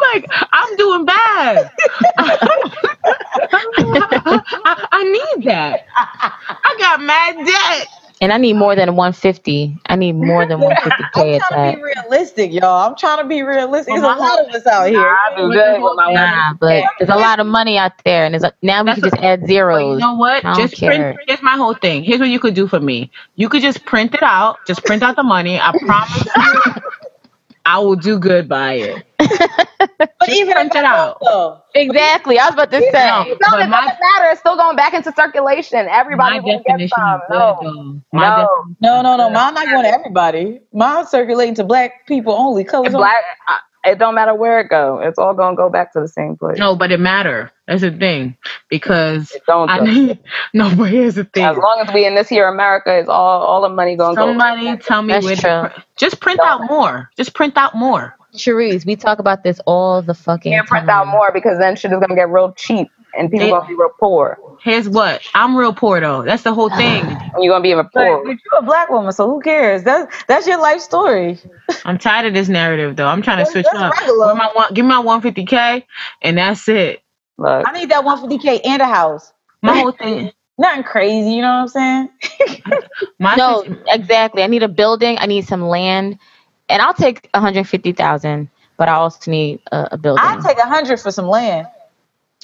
like I'm doing bad. *laughs* I, I need that. I got mad debt. And I need more than 150. I need more than 150k *laughs* I'm at trying to that. be realistic, y'all. I'm trying to be realistic. There's a lot of us out here. I do good with my Nah, but there's a lot of money out there, and there's a, now we That's can just add But zeros. you know what? I don't Just care. print. Here's my whole thing. Here's what you could do for me. You could just print it out. Just print out the money. I promise you, *laughs* I will do good by it. *laughs* But even print if it out. though, Exactly. I was about to say. No, No, it my, doesn't matter. It's still going back into circulation. Everybody my will get some. of good, No, no. No, no, no. good. Mine not going to everybody. Mine's circulating to black people only. Colors It's black. uh, It don't matter where it go. It's all gonna go back to the same place. No, but it matter. That's the thing because It don't. I need. *laughs* No, but here's the thing. As long as we in this here America, is all all the money gonna go. Somebody tell me That's where. true. To print. Just print out more. Just print out more. Sharice, we talk about this all the fucking Can't print time. out more because then shit is gonna get real cheap and people They- gonna be real poor. Here's what I'm real poor though. That's the whole *sighs* thing. You're gonna be even But poor. you're a black woman, so who cares? That's that's your life story. *laughs* I'm tired of this narrative though. I'm trying to That's- switch that's up. regular. Give me my one, give my 150k, and that's it. Look, I need that 150k and a house. My whole thing. *laughs* Nothing crazy, you know what I'm saying? *laughs* My No, situ- exactly. I need a building. I need some land, and I'll take 150,000. But I also need a, a building. I'd take hundred for some land.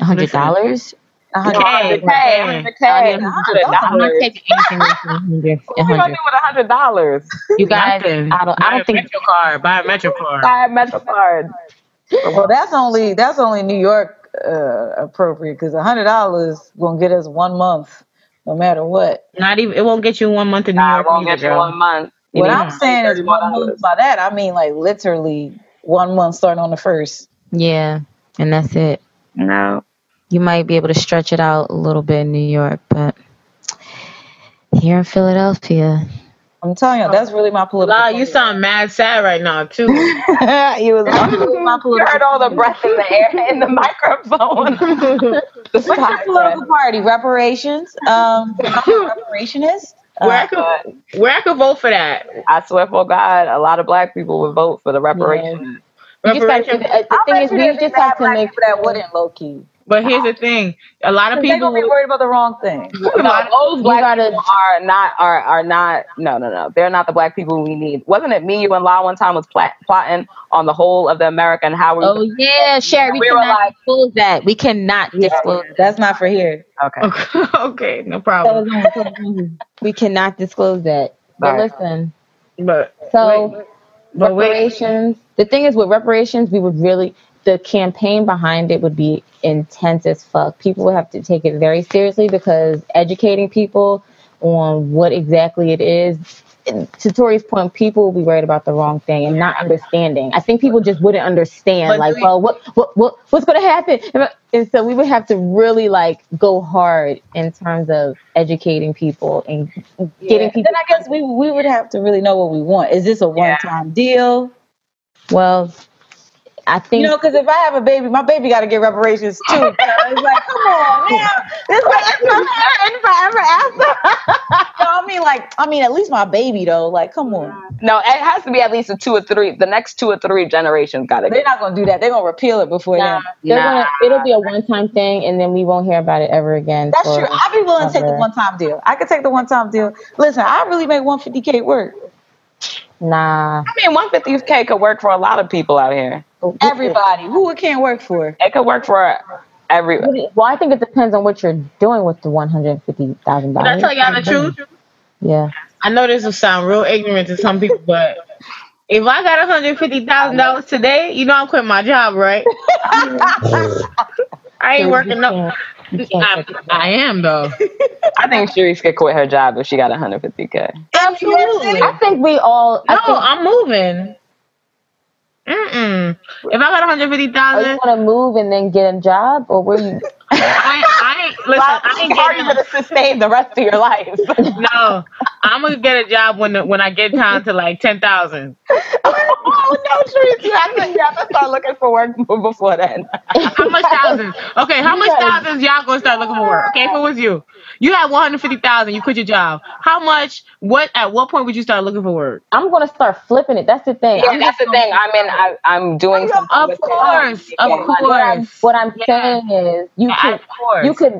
Hundred dollars. A hundred. Okay. Hey, Okay. hundred K, I'm hundred not dollars. taking anything less than 100. What are you gonna do with a hundred dollars? You guys, Nothing. I don't. Buy I a don't think. Metro card. Buy a Metro card. Buy a Metro card. Well, that's only that's only New York uh, appropriate because a hundred dollars gonna get us one month, no matter what. Not even. It won't get you one month in New Nah, York. it won't either, get you girl. one month. You What need I'm saying is one month. By that I mean like literally one month starting on the first. Yeah, and that's it. No. You might be able to stretch it out a little bit in New York, but here in Philadelphia, I'm telling you, that's really my political. Nah, you sound mad sad right now too. *laughs* you was that's really my You political. heard all the breath in the air in the microphone. *laughs* the What's your political party? Reparations. Um, I'm a reparationist. *laughs* where I Uh, could, where I could vote for that. I swear for God, a lot of black people would vote for the reparations. you just to, Reparation. the I thing is, we just have to make people that wouldn't low key. But here's the thing: a lot of people. gonna be worried about the wrong thing. No, those black gotta- people are not are are not no no no they're not the black people we need. Wasn't it me, you, and La one time was plat- plotting on the whole of the America and how we? Oh yeah, Sherry, we, We were cannot like- disclose that. We cannot disclose. That's not for here. Okay, Okay, *laughs* okay, no problem. *laughs* We cannot disclose that. But Right. listen, But so wait, but wait, reparations. The thing is, with reparations, we would really the campaign behind it would be intense as fuck. People would have to take it very seriously because educating people on what exactly it is. To Tori's point, people will be worried about the wrong thing and not understanding. I think people just wouldn't understand, But like, do you- well, what, what, what, what's going to happen? And so we would have to really like go hard in terms of educating people and getting Yeah. people. Then I guess we we would have to really know what we want. Is this a one time deal? Well, I think You know, because if I have a baby, my baby got to get reparations too. It's like, come on, *laughs* man. This like it's and forever after. no, I mean, like, I mean, at least my baby though. Like, come on. no, it has to be at least a two or three. The next two or three generations got to They're not gonna do that. They're gonna repeal it before Nah, then. they're Nah. gonna, it'll be a one-time thing, and then we won't hear about it ever again. That's true. I'd be willing to take the one time deal. I could take the one time deal. Listen, I really make 150k work. Nah, I mean, 150k could work for a lot of people out here. Everybody, who it can't work for. It could work for every. Well, I think it depends on what you're doing with the one hundred fifty thousand Can I tell y'all the truth? Yeah, I know this will sound real ignorant to some people, but if I got one hundred fifty thousand dollars today, you know I'm quitting my job, right? *laughs* I ain't working no. No. I, um, I am though. I think Sharice could quit her job if she got 150k. Absolutely. I think we all. I No, think, I'm moving. Mm-mm. If I got one hundred fifty are you thousand, want to move and then get a job, or where you? *laughs* I, I ain't listen. I ain't how are you gonna sustain the rest of your life? *laughs* no, I'm gonna get a job when the, when I get down to like ten thousand. oh no, Sharice, you have to you have to start looking for work before then. How much thousands? Okay, how much thousands y'all gonna start looking for work? Okay, if it was you, you had one hundred fifty thousand, you quit your job. How much? What? At what point would you start looking for work? I'm gonna start flipping it. That's the thing. Yeah, that's the thing. I'm in. I, I'm doing oh, something. Of with it. course, of Yeah. what I'm, course. what I'm Yeah. saying is, you Yeah, could, you could,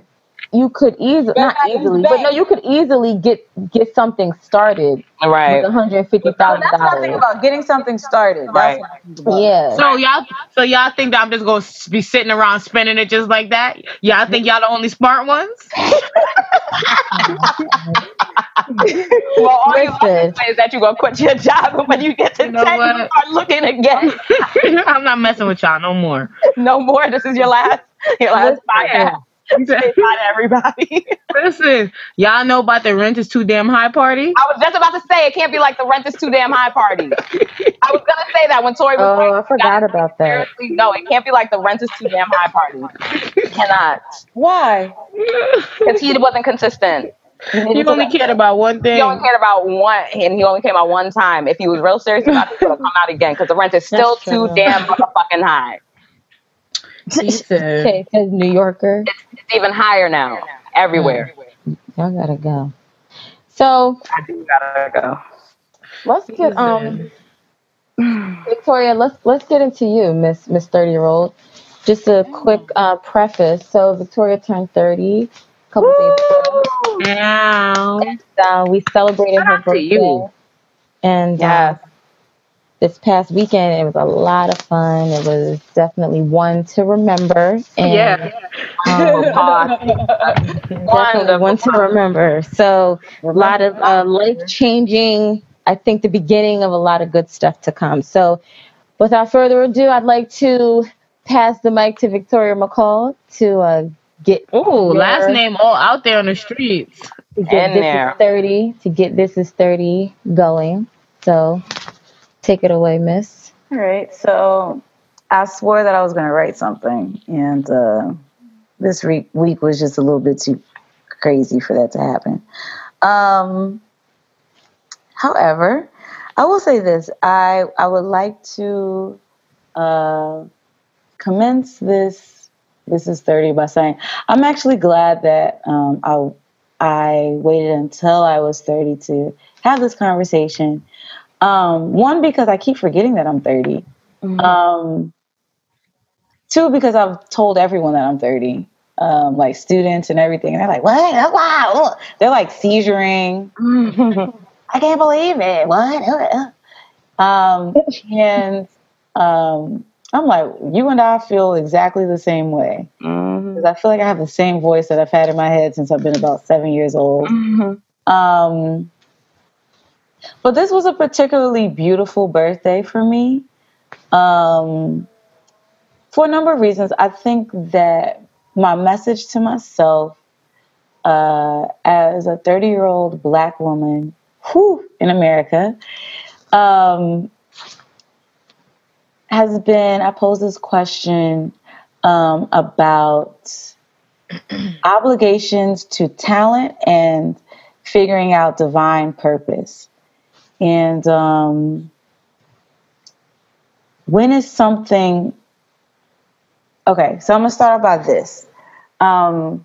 you could easily, not easily, but no, you could easily get get something started Right. with one hundred fifty So that's what I about getting something started. Right. what I think about. Yeah. So y'all, so y'all think that I'm just gonna be sitting around spending it just like that? Y'all think y'all the only smart ones? *laughs* Well, all you Listen. have to say is that you're gonna quit your job, *laughs* when you get to You know 10, what? you start looking again. *laughs* I'm not messing with y'all no more. no more. This is your last, your last podcast. Say bye to everybody. *laughs* Listen, y'all know about the rent is too damn high party. I was just about to say it can't be like the rent is too damn high party. *laughs* I was gonna say that when Tori was Oh, like, I forgot about that. no, it can't be like the rent is too damn high party. It cannot. Why? Because he wasn't consistent. He only cared about one thing. He only cared about one, and he only came out one time. If he was real serious about it, he would come out again because the rent is still too damn motherfucking high. Listen. *laughs* Okay, it says New Yorker. It's even higher now everywhere. Y'all gotta go. So I do gotta go. let's get um Victoria, let's let's get into you, Miss Miss Thirty Year Old. Just a quick uh, preface. So Victoria turned thirty a couple days ago. Ow. Uh, we celebrated her out to birthday, you. and Yes. uh, this past weekend it was a lot of fun. It was definitely one to remember. *laughs* And, Yeah. um, *laughs* definitely one to remember. So a lot of uh, life changing. I think the beginning of a lot of good stuff to come. So without further ado, I'd like to pass the mic to Victoria McCall to uh, get Ooh, last name all out there on the streets. to get In this there. is 30 to get this is 30 going. So take it away, miss. All right. So I swore that I was going to write something, and uh, this re- week was just a little bit too crazy for that to happen. Um, however, I will say this: I I would like to uh, commence this. This is thirty by saying I'm actually glad that um, I I waited until I was thirty to have this conversation. Um, one because I keep forgetting that I'm 30. Um, Two, because I've told everyone that I'm 30, um, like students and everything, and they're like, "What? Oh, wow!" They're like seizuring. *laughs* I can't believe it. What? Um, and um, I'm like, you and I feel exactly the same way. Mhm. I feel like I have the same voice that I've had in my head since I've been about seven years old. Mhm. Um, but this was a particularly beautiful birthday for me um, for a number of reasons. I think that my message to myself uh, as a 30 year old black woman whew, in America um, has been I pose this question um, about *clears throat* obligations to talent and figuring out divine purpose. And um, when is something okay? So I'm gonna start off by this. Um,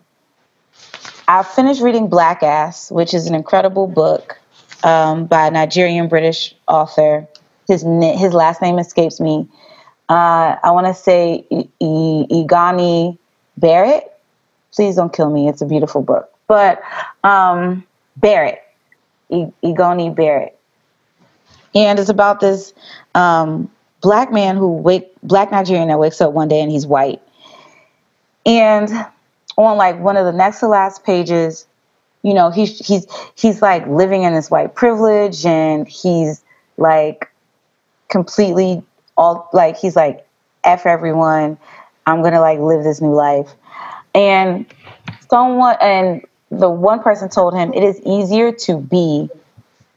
I finished reading Black Ass, which is an incredible book um, by a Nigerian British author. His his last name escapes me. Uh, I want to say Igani Barrett. Please don't kill me. It's a beautiful book. But um, Barrett, I- Barrett, and it's about this um, black man who wake black Nigerian that wakes up one day and he's white. And on like one of the next to last pages, you know, he's he's he's like living in this white privilege and he's like completely all like he's like F everyone. I'm gonna like live this new life. And someone and the one person told him it is easier to be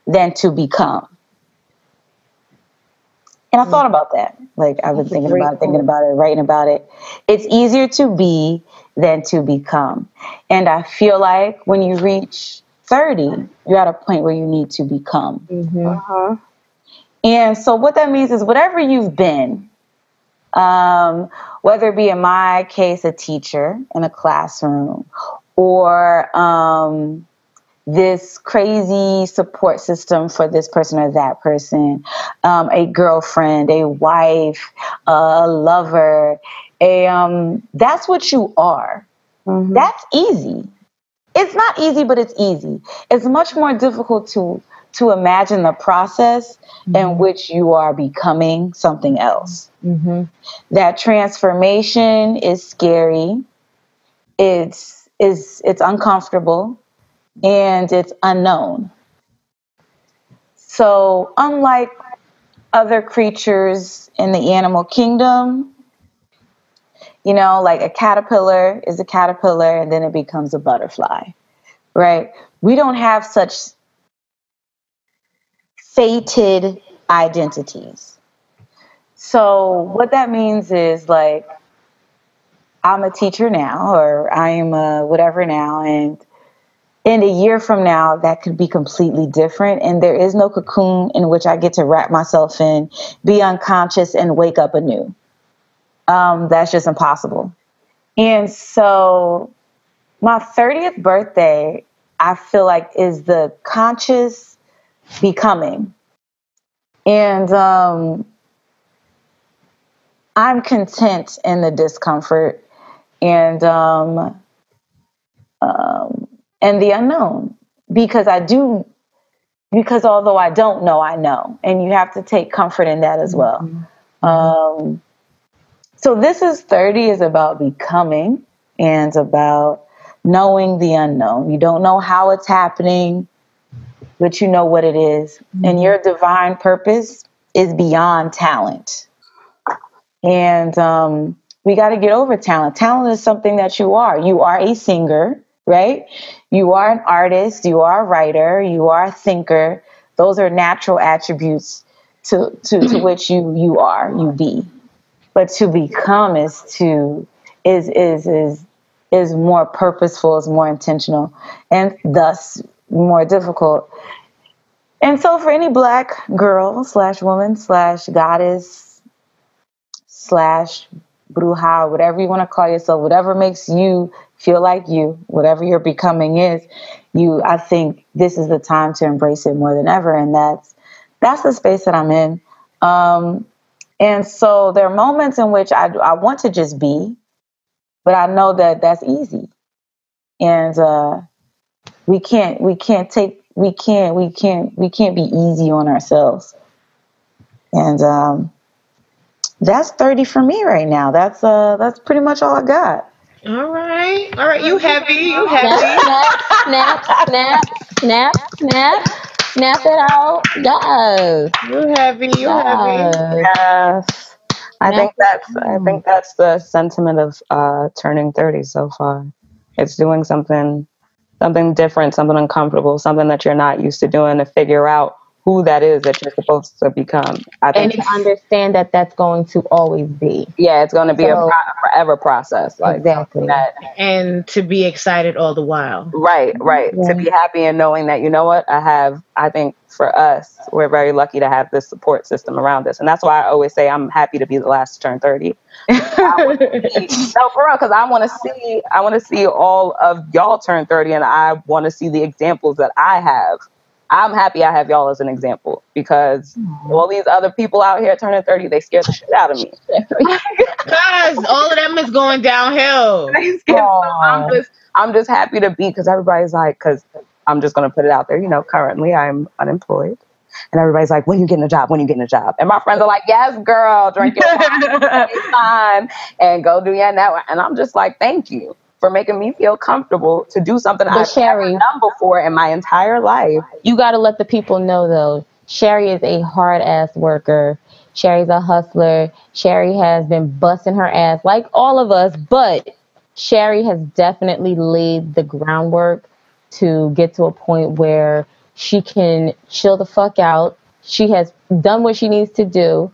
than to become. And I thought about that. Like I've been thinking about it, thinking about it, writing about it. It's easier to be than to become. And I feel like when you reach 30, you're at a point where you need to become. Uh-huh. And so what that means is whatever you've been, um, whether it be in my case a teacher in a classroom or um, this crazy support system for this person or that person, um, a girlfriend, a wife, a lover, a um, that's what you are. Mhm. That's easy. It's not easy, but it's easy. It's much more difficult to to imagine the process in which you are becoming something else. Mm-hmm. That transformation is scary. It's is it's uncomfortable and it's unknown. So, unlike other creatures in the animal kingdom, you know, like a caterpillar is a caterpillar and then it becomes a butterfly, right? We don't have such fated identities. So, what that means is like, I'm a teacher now, or I am a whatever now, and in a year from now, that could be completely different. And there is no cocoon in which I get to wrap myself in, be unconscious, and wake up anew. Um, that's just impossible. And so, my 30th birthday, I feel like, is the conscious becoming. And um, I'm content in the discomfort and um, um, and the unknown because I do because although I don't know, I know, and you have to take comfort in that as well. Um, so this is 30 is about becoming and about knowing the unknown. You don't know how it's happening, but you know what it is. And your divine purpose is beyond talent. And um, we got to get over talent. Talent is something that you are. You are a singer, right? You are an artist. You are a writer. You are a thinker. Those are natural attributes to, to, to mm-hmm. which you you are, you be. But to become is to is is is is more purposeful, is more intentional, and thus more difficult. And so, for any black girl slash woman slash goddess slash bruja, whatever you want to call yourself, whatever makes you feel like you, whatever your becoming is, you, I think this is the time to embrace it more than ever, and that's that's the space that I'm in. Um, And so there are moments in which I, I want to just be, but I know that that's easy. And uh, we can't we can't take we can't we can't we can't be easy on ourselves. And um, that's 30 for me right now. That's uh that's pretty much all I got. All right. All right. You heavy. You heavy. snap, snap, snap, snap, snap, snap it out. Yes. You heavy. You heavy. yes. Yes. I think that's I think that's the sentiment of uh, turning 30 so far. It's doing something something different, something uncomfortable, something that you're not used to doing to figure out who that is that you're supposed to become. I And think to understand that that's going to always be. yeah, it's going to be a pro- forever process like Exactly. that And to be excited all the while. Right, right. To be happy and knowing that, you know what, I have, I think for us, we're very lucky to have this support system around us. And that's why I always say I'm happy to be the last to turn 30. *laughs* no, for real, because I want to see, I want to see all of y'all turn 30 and I want to see the examples that I have. I'm happy I have y'all as an example because all these other people out here turning 30, they scare the shit out of me. *laughs* Because all of them is going downhill. *laughs* They scare- so I'm just I'm just happy to be because everybody's like because I'm just gonna put it out there. You know, currently I'm unemployed, and everybody's like, "When you getting a job? When you getting a job?" And my friends are like, "Yes, girl, drink your wine, *laughs* take and go do your network." And I'm just like, "Thank you for making me feel comfortable to do something But I've Sherry- never done before in my entire life." You got to let the people know, though. Sherry is a hard ass worker. Sherry's a hustler. Sherry has been busting her ass like all of us, but Sherry has definitely laid the groundwork to get to a point where she can chill the fuck out. She has done what she needs to do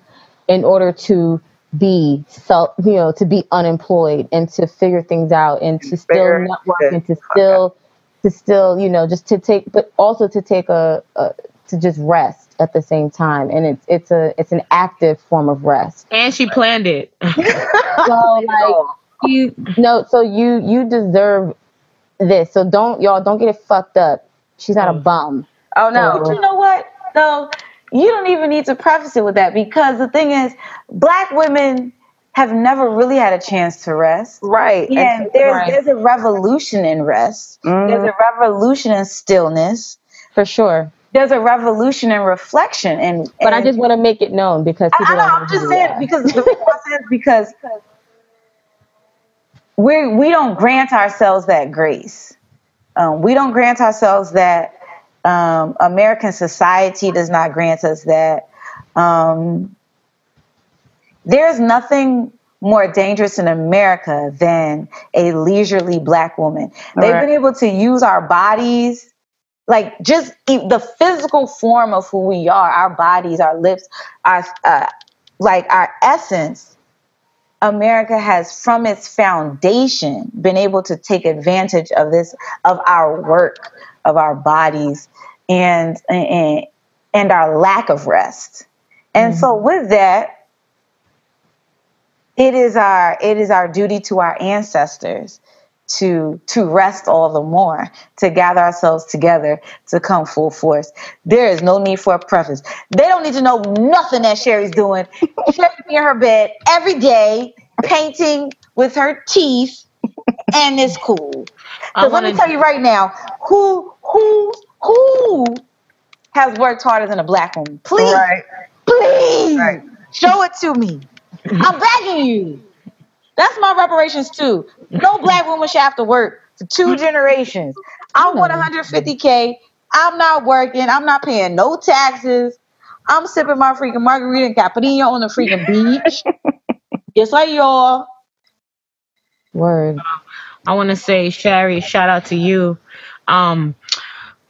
in order to be self, you know, to be unemployed and to figure things out and to still Figure network and to still to still, you know, just to take, but also to take a, a to just rest at the same time, and it's it's a it's an active form of rest. And she planned it. *laughs* So like you no, so you you deserve this. So don't y'all don't get it fucked up. She's not a oh. bum. Oh no, But you know what? Though you don't even need to preface it with that because the thing is, black women have never really had a chance to rest. right? And there's there's a revolution in rest. Mhm. There's a revolution in stillness. For sure. There's a revolution in reflection. And, But I just want to make it known because I, people I know, don't I'm just saying that. because the *laughs* reason say it is because we we don't grant ourselves that grace. Um, we don't grant ourselves that. Um, American society does not grant us that. Um, there's nothing more dangerous in America than a leisurely black woman. They've Right. been able to use our bodies, like just the physical form of who we are, our bodies, our lips, our uh, like our essence. America has, from its foundation, been able to take advantage of this, of our work, of our bodies, and and and our lack of rest. And so, with that, it is our it is our duty to our ancestors to to rest all the more to gather ourselves together to come full force. There is no need for a preface. They don't need to know nothing that sherry's doing. Sherry be in her bed every day painting with her teeth and it's cool. Because let me tell you right now who who who has worked harder than a black woman please Right. please Right. show it to me i'm begging you that's my reparations too. No black woman should have to work for two generations. I want 150k. I'm not working. I'm not paying no taxes. I'm sipping my freaking margarita and caprino on the freaking beach, *laughs* just like y'all. Word. I want to say, Sherry, shout out to you. Um,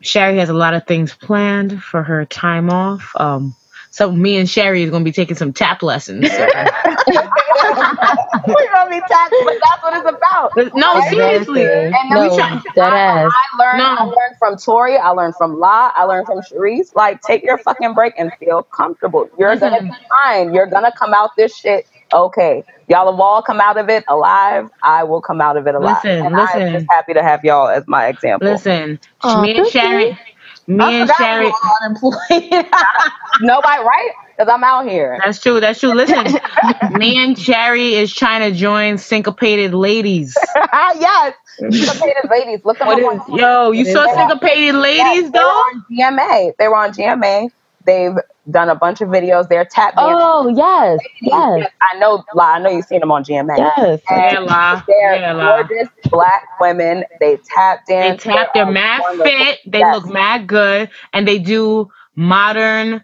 Sherry has a lot of things planned for her time off. Um, so me and Sherry is going to be taking some tap lessons. *laughs* We're gonna be taxed, but that's what it's about. no, seriously. And No, we try- dead ass. I learned, No. I learned from Tori. I learned from La. I learned from Sharice. Like, take your fucking break and feel comfortable. You're gonna be fine. You're gonna come out this shit okay. Y'all have all come out of it alive. I will come out of it alive. Listen, and listen. I'm just happy to have y'all as my example. Listen, Aw, me and thank you. Sherry, me I and forgot Sherry, unemployed. *laughs* Nobody, right? because I'm out here. That's true. That's true. Listen, *laughs* me and Jerry is trying to join Syncopated Ladies. *laughs* yes, syncopated ladies. Look at What up is, on yo, you saw is- Syncopated Yes, Ladies they were though? on GMA. They were on GMA. They've done a bunch of videos. They're tap dancing. Oh yes, yes, I know. La, I know you've seen them on GMA. yes. Yeah, And La. They're Yeah, La. gorgeous black women. They tap They dance. tap. They're are mad wonderful. fit. They Yes. look mad good, and they do modern,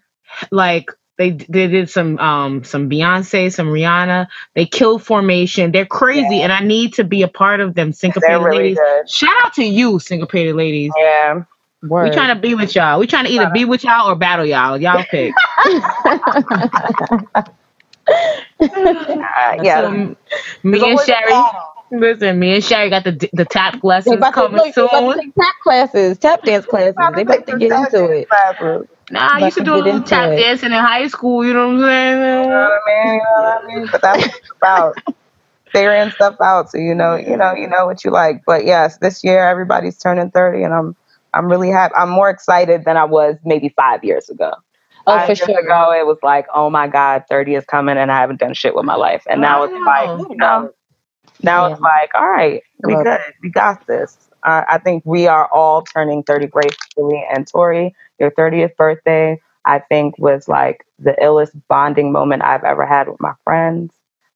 like they they did some um some Beyonce, some Rihanna. They kill formation. They're crazy, and I need to be a part of them. They're Syncopated really Ladies. good. Shout out to you, Syncopated Ladies. Yeah. We Word. trying to be with y'all. We trying to either be with y'all or battle y'all. Y'all pick. Uh, yeah. So, me and Sherry. Listen, me and Sherry got the the tap They lessons about to, coming look, they about to soon. tap classes, tap dance classes. They about to get into it. Nah, I used to to do a get little into tap it. dancing in high school. You know what I'm saying? You know what I mean? You know what I mean? But that's what it's about. Figuring stuff out, so you know, you know, you know what you like. But yes, this year everybody's turning thirty, and I'm, I'm really happy. I'm more excited than I was maybe five years ago. Oh, Five for years sure. ago, it was like, oh my god, thirty is coming, and I haven't done shit with my life. And now it's like, you know, now it's like, all right, we good, we got this. Uh, I think we are all turning thirty gracefully. And Tori, your thirtieth birthday, I think was like the illest bonding moment I've ever had with my friends.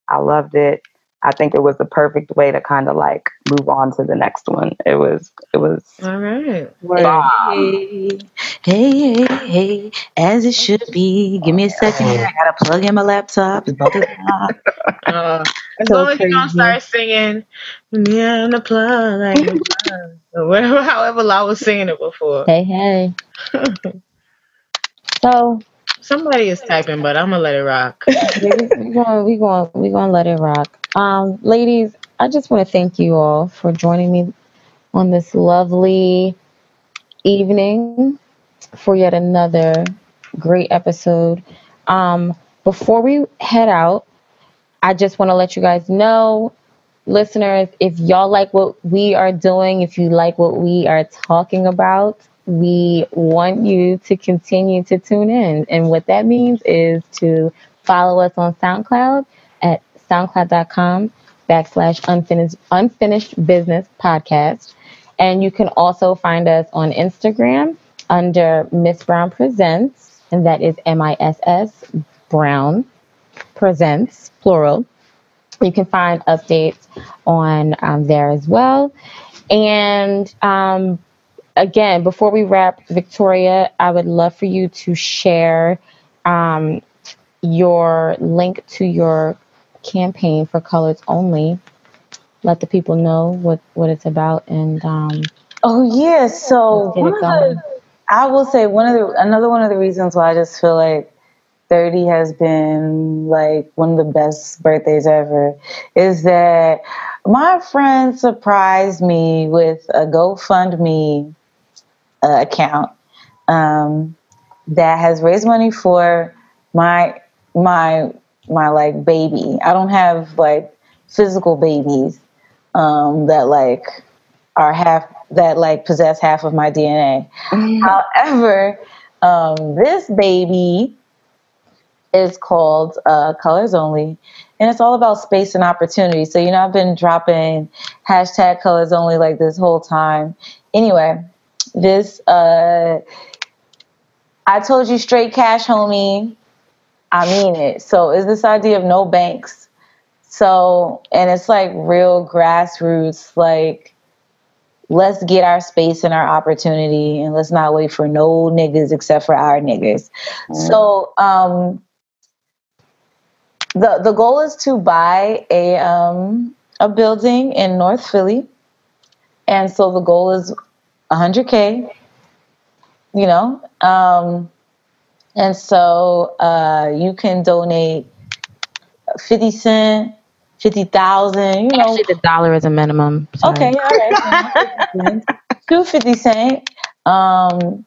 I loved it. I think it was the perfect way to kind of like move on to the next one. It was, it was. All right. Hey, hey, hey, hey, as it should be. Give me a second here. I gotta plug in my laptop. It's about to die. *laughs* Uh, as So long as you don't crazy. start singing, yeah, the plug, like the plug," or whatever, *laughs* however I was singing it before. Hey, hey. *laughs* So Somebody is typing, but I'm gonna let it rock. we we going we going we going to let it rock. Um, ladies, I just want to thank you all for joining me on this lovely evening for yet another great episode. Um, before we head out, I just want to let you guys know, listeners, if y'all like what we are doing, if you like what we are talking about, we want you to continue to tune in. And what that means is to follow us on SoundCloud soundcloud.com backslash unfinished unfinished business podcast. And you can also find us on Instagram under Miss Brown Presents, and that is M I S S Brown Presents, plural. You can find updates on um, there as well. And um, again, before we wrap, Victoria, I would love for you to share um, your link to your campaign for Colors Only. Let the people know what, what it's about and um, Oh yeah, so get one it of going. the, I will say one of the another one of the reasons why I just feel like 30 has been like one of the best birthdays ever is that my friend surprised me with a GoFundMe uh, account um, that has raised money for my my my like baby. I don't have like physical babies um, that like are half that like possess half of my DNA. However, um, this baby is called uh, Colors Only, and it's all about space and opportunity. So you know, I've been dropping hashtag Colors Only like this whole time. Anyway, this uh, I told you straight cash, homie. I mean it. So is this idea of no banks? So and it's like real grassroots, like let's get our space and our opportunity and let's not wait for no niggas except for our niggas. So um the the goal is to buy a um a building in North Philly. And so the goal is 100k, you know. Um and so uh you can donate 50 cent, 50,000, you know, actually the dollar is a minimum. Sorry. Okay, all right. Two fifty cent. Um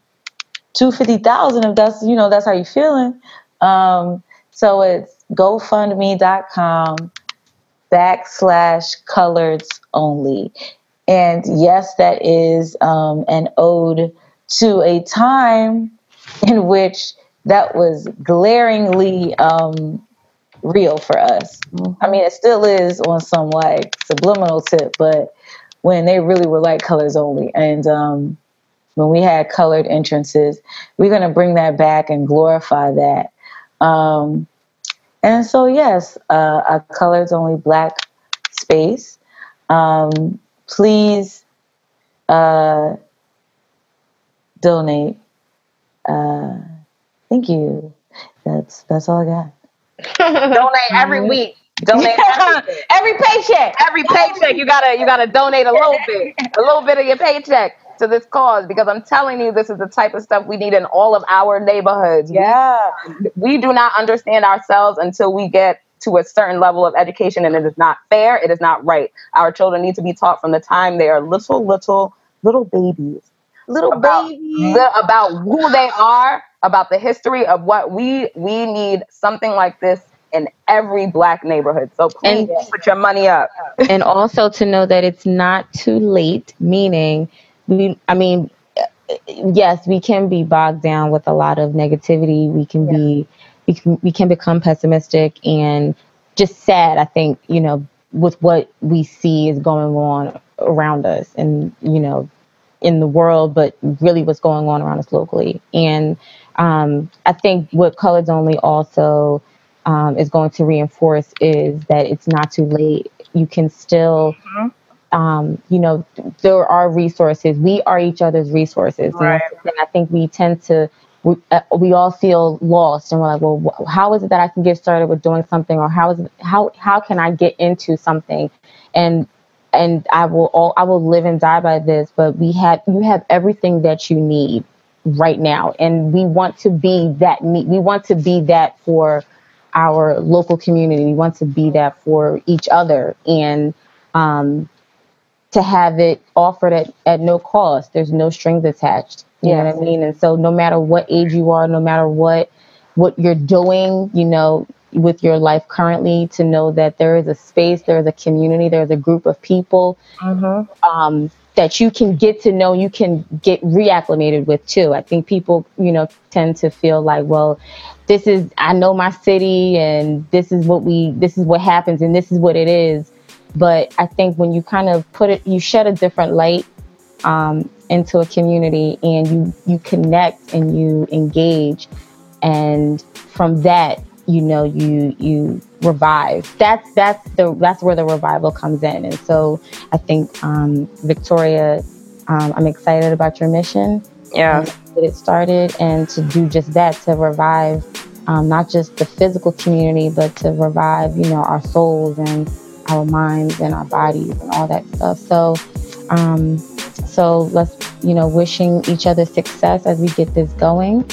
two fifty thousand if that's you know that's how you're feeling. Um so it's GoFundMe.com backslash colors only. And yes, that is um an ode to a time in which that was glaringly um, real for us. I mean, it still is on some like subliminal tip, but when they really were like colors only, and um, when we had colored entrances, we're gonna bring that back and glorify that. Um, and so, yes, uh, a colors only black space. Um, please uh, donate. Uh, thank you. That's that's all I got. *laughs* donate every week. Donate *laughs* every, Every paycheck. every paycheck. You gotta you gotta donate a little bit, a little bit of your paycheck to this cause because I'm telling you, this is the type of stuff we need in all of our neighborhoods. We- Yeah. we do not understand ourselves until we get to a certain level of education and it is not fair it is not right our children need to be taught from the time they are little little little babies Little about, baby. the- about who they are about the history of what we we need something like this in every black neighborhood. So please And- put your money up. *laughs* and also to know that it's not too late meaning we i mean uh, yes we can be bogged down with a lot of negativity. We can be we can, we can become pessimistic and just sad i think you know with what we see is going on around us and you know in the world but really what's going on around us locally and um, i think what colors only also um, is going to reinforce is that it's not too late you can still um, you know, there are resources. We are each other's resources. Right. and I think we tend to, we, uh, we all feel lost and we're like, well, wh- how is it that I can get started with doing something or how is it, how, how can I get into something? And, and I will all, I will live and die by this, but we have, you have everything that you need right now. And we want to be that. We want to be that for our local community. We want to be that for each other. And, um, to have it offered at, at no cost. There's no strings attached. You know what I mean? And so no matter what age you are, no matter what what you're doing, you know, with your life currently, to know that there is a space, there is a community, there's a group of people um, that you can get to know, you can get reacclimated with too. I think people, you know, tend to feel like, well, this is I know my city and this is what we this is what happens and this is what it is. But I think when you kind of put it you shed a different light um, into a community and you you connect and you engage and from that you know you you revive. That's that's the that's where the revival comes in. And so i think um, victoria um, i'm excited about your mission. Yeah. Get it started and to do just that to revive um, not just the physical community but to revive you know our souls and our minds and our bodies and all that stuff. So um, so let's you know wishing each other success as we get this going.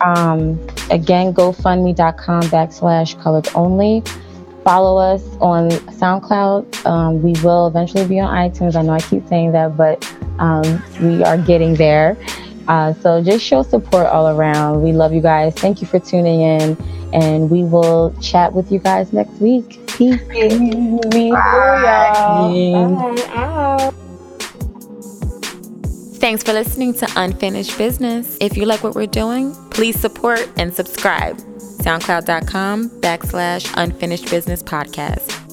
Um, again gofundme.com backslash colored only. Follow us on soundcloud. Um, we will eventually be on itunes. I know i keep saying that but um, we are getting there. Uh, so just show support all around. We love you guys. Thank you for tuning in. And we will chat with you guys next week. Peace. Bye. Thanks for listening to Unfinished Business. If you like what we're doing, please support and subscribe. SoundCloud.com backslash Unfinished Business Podcast.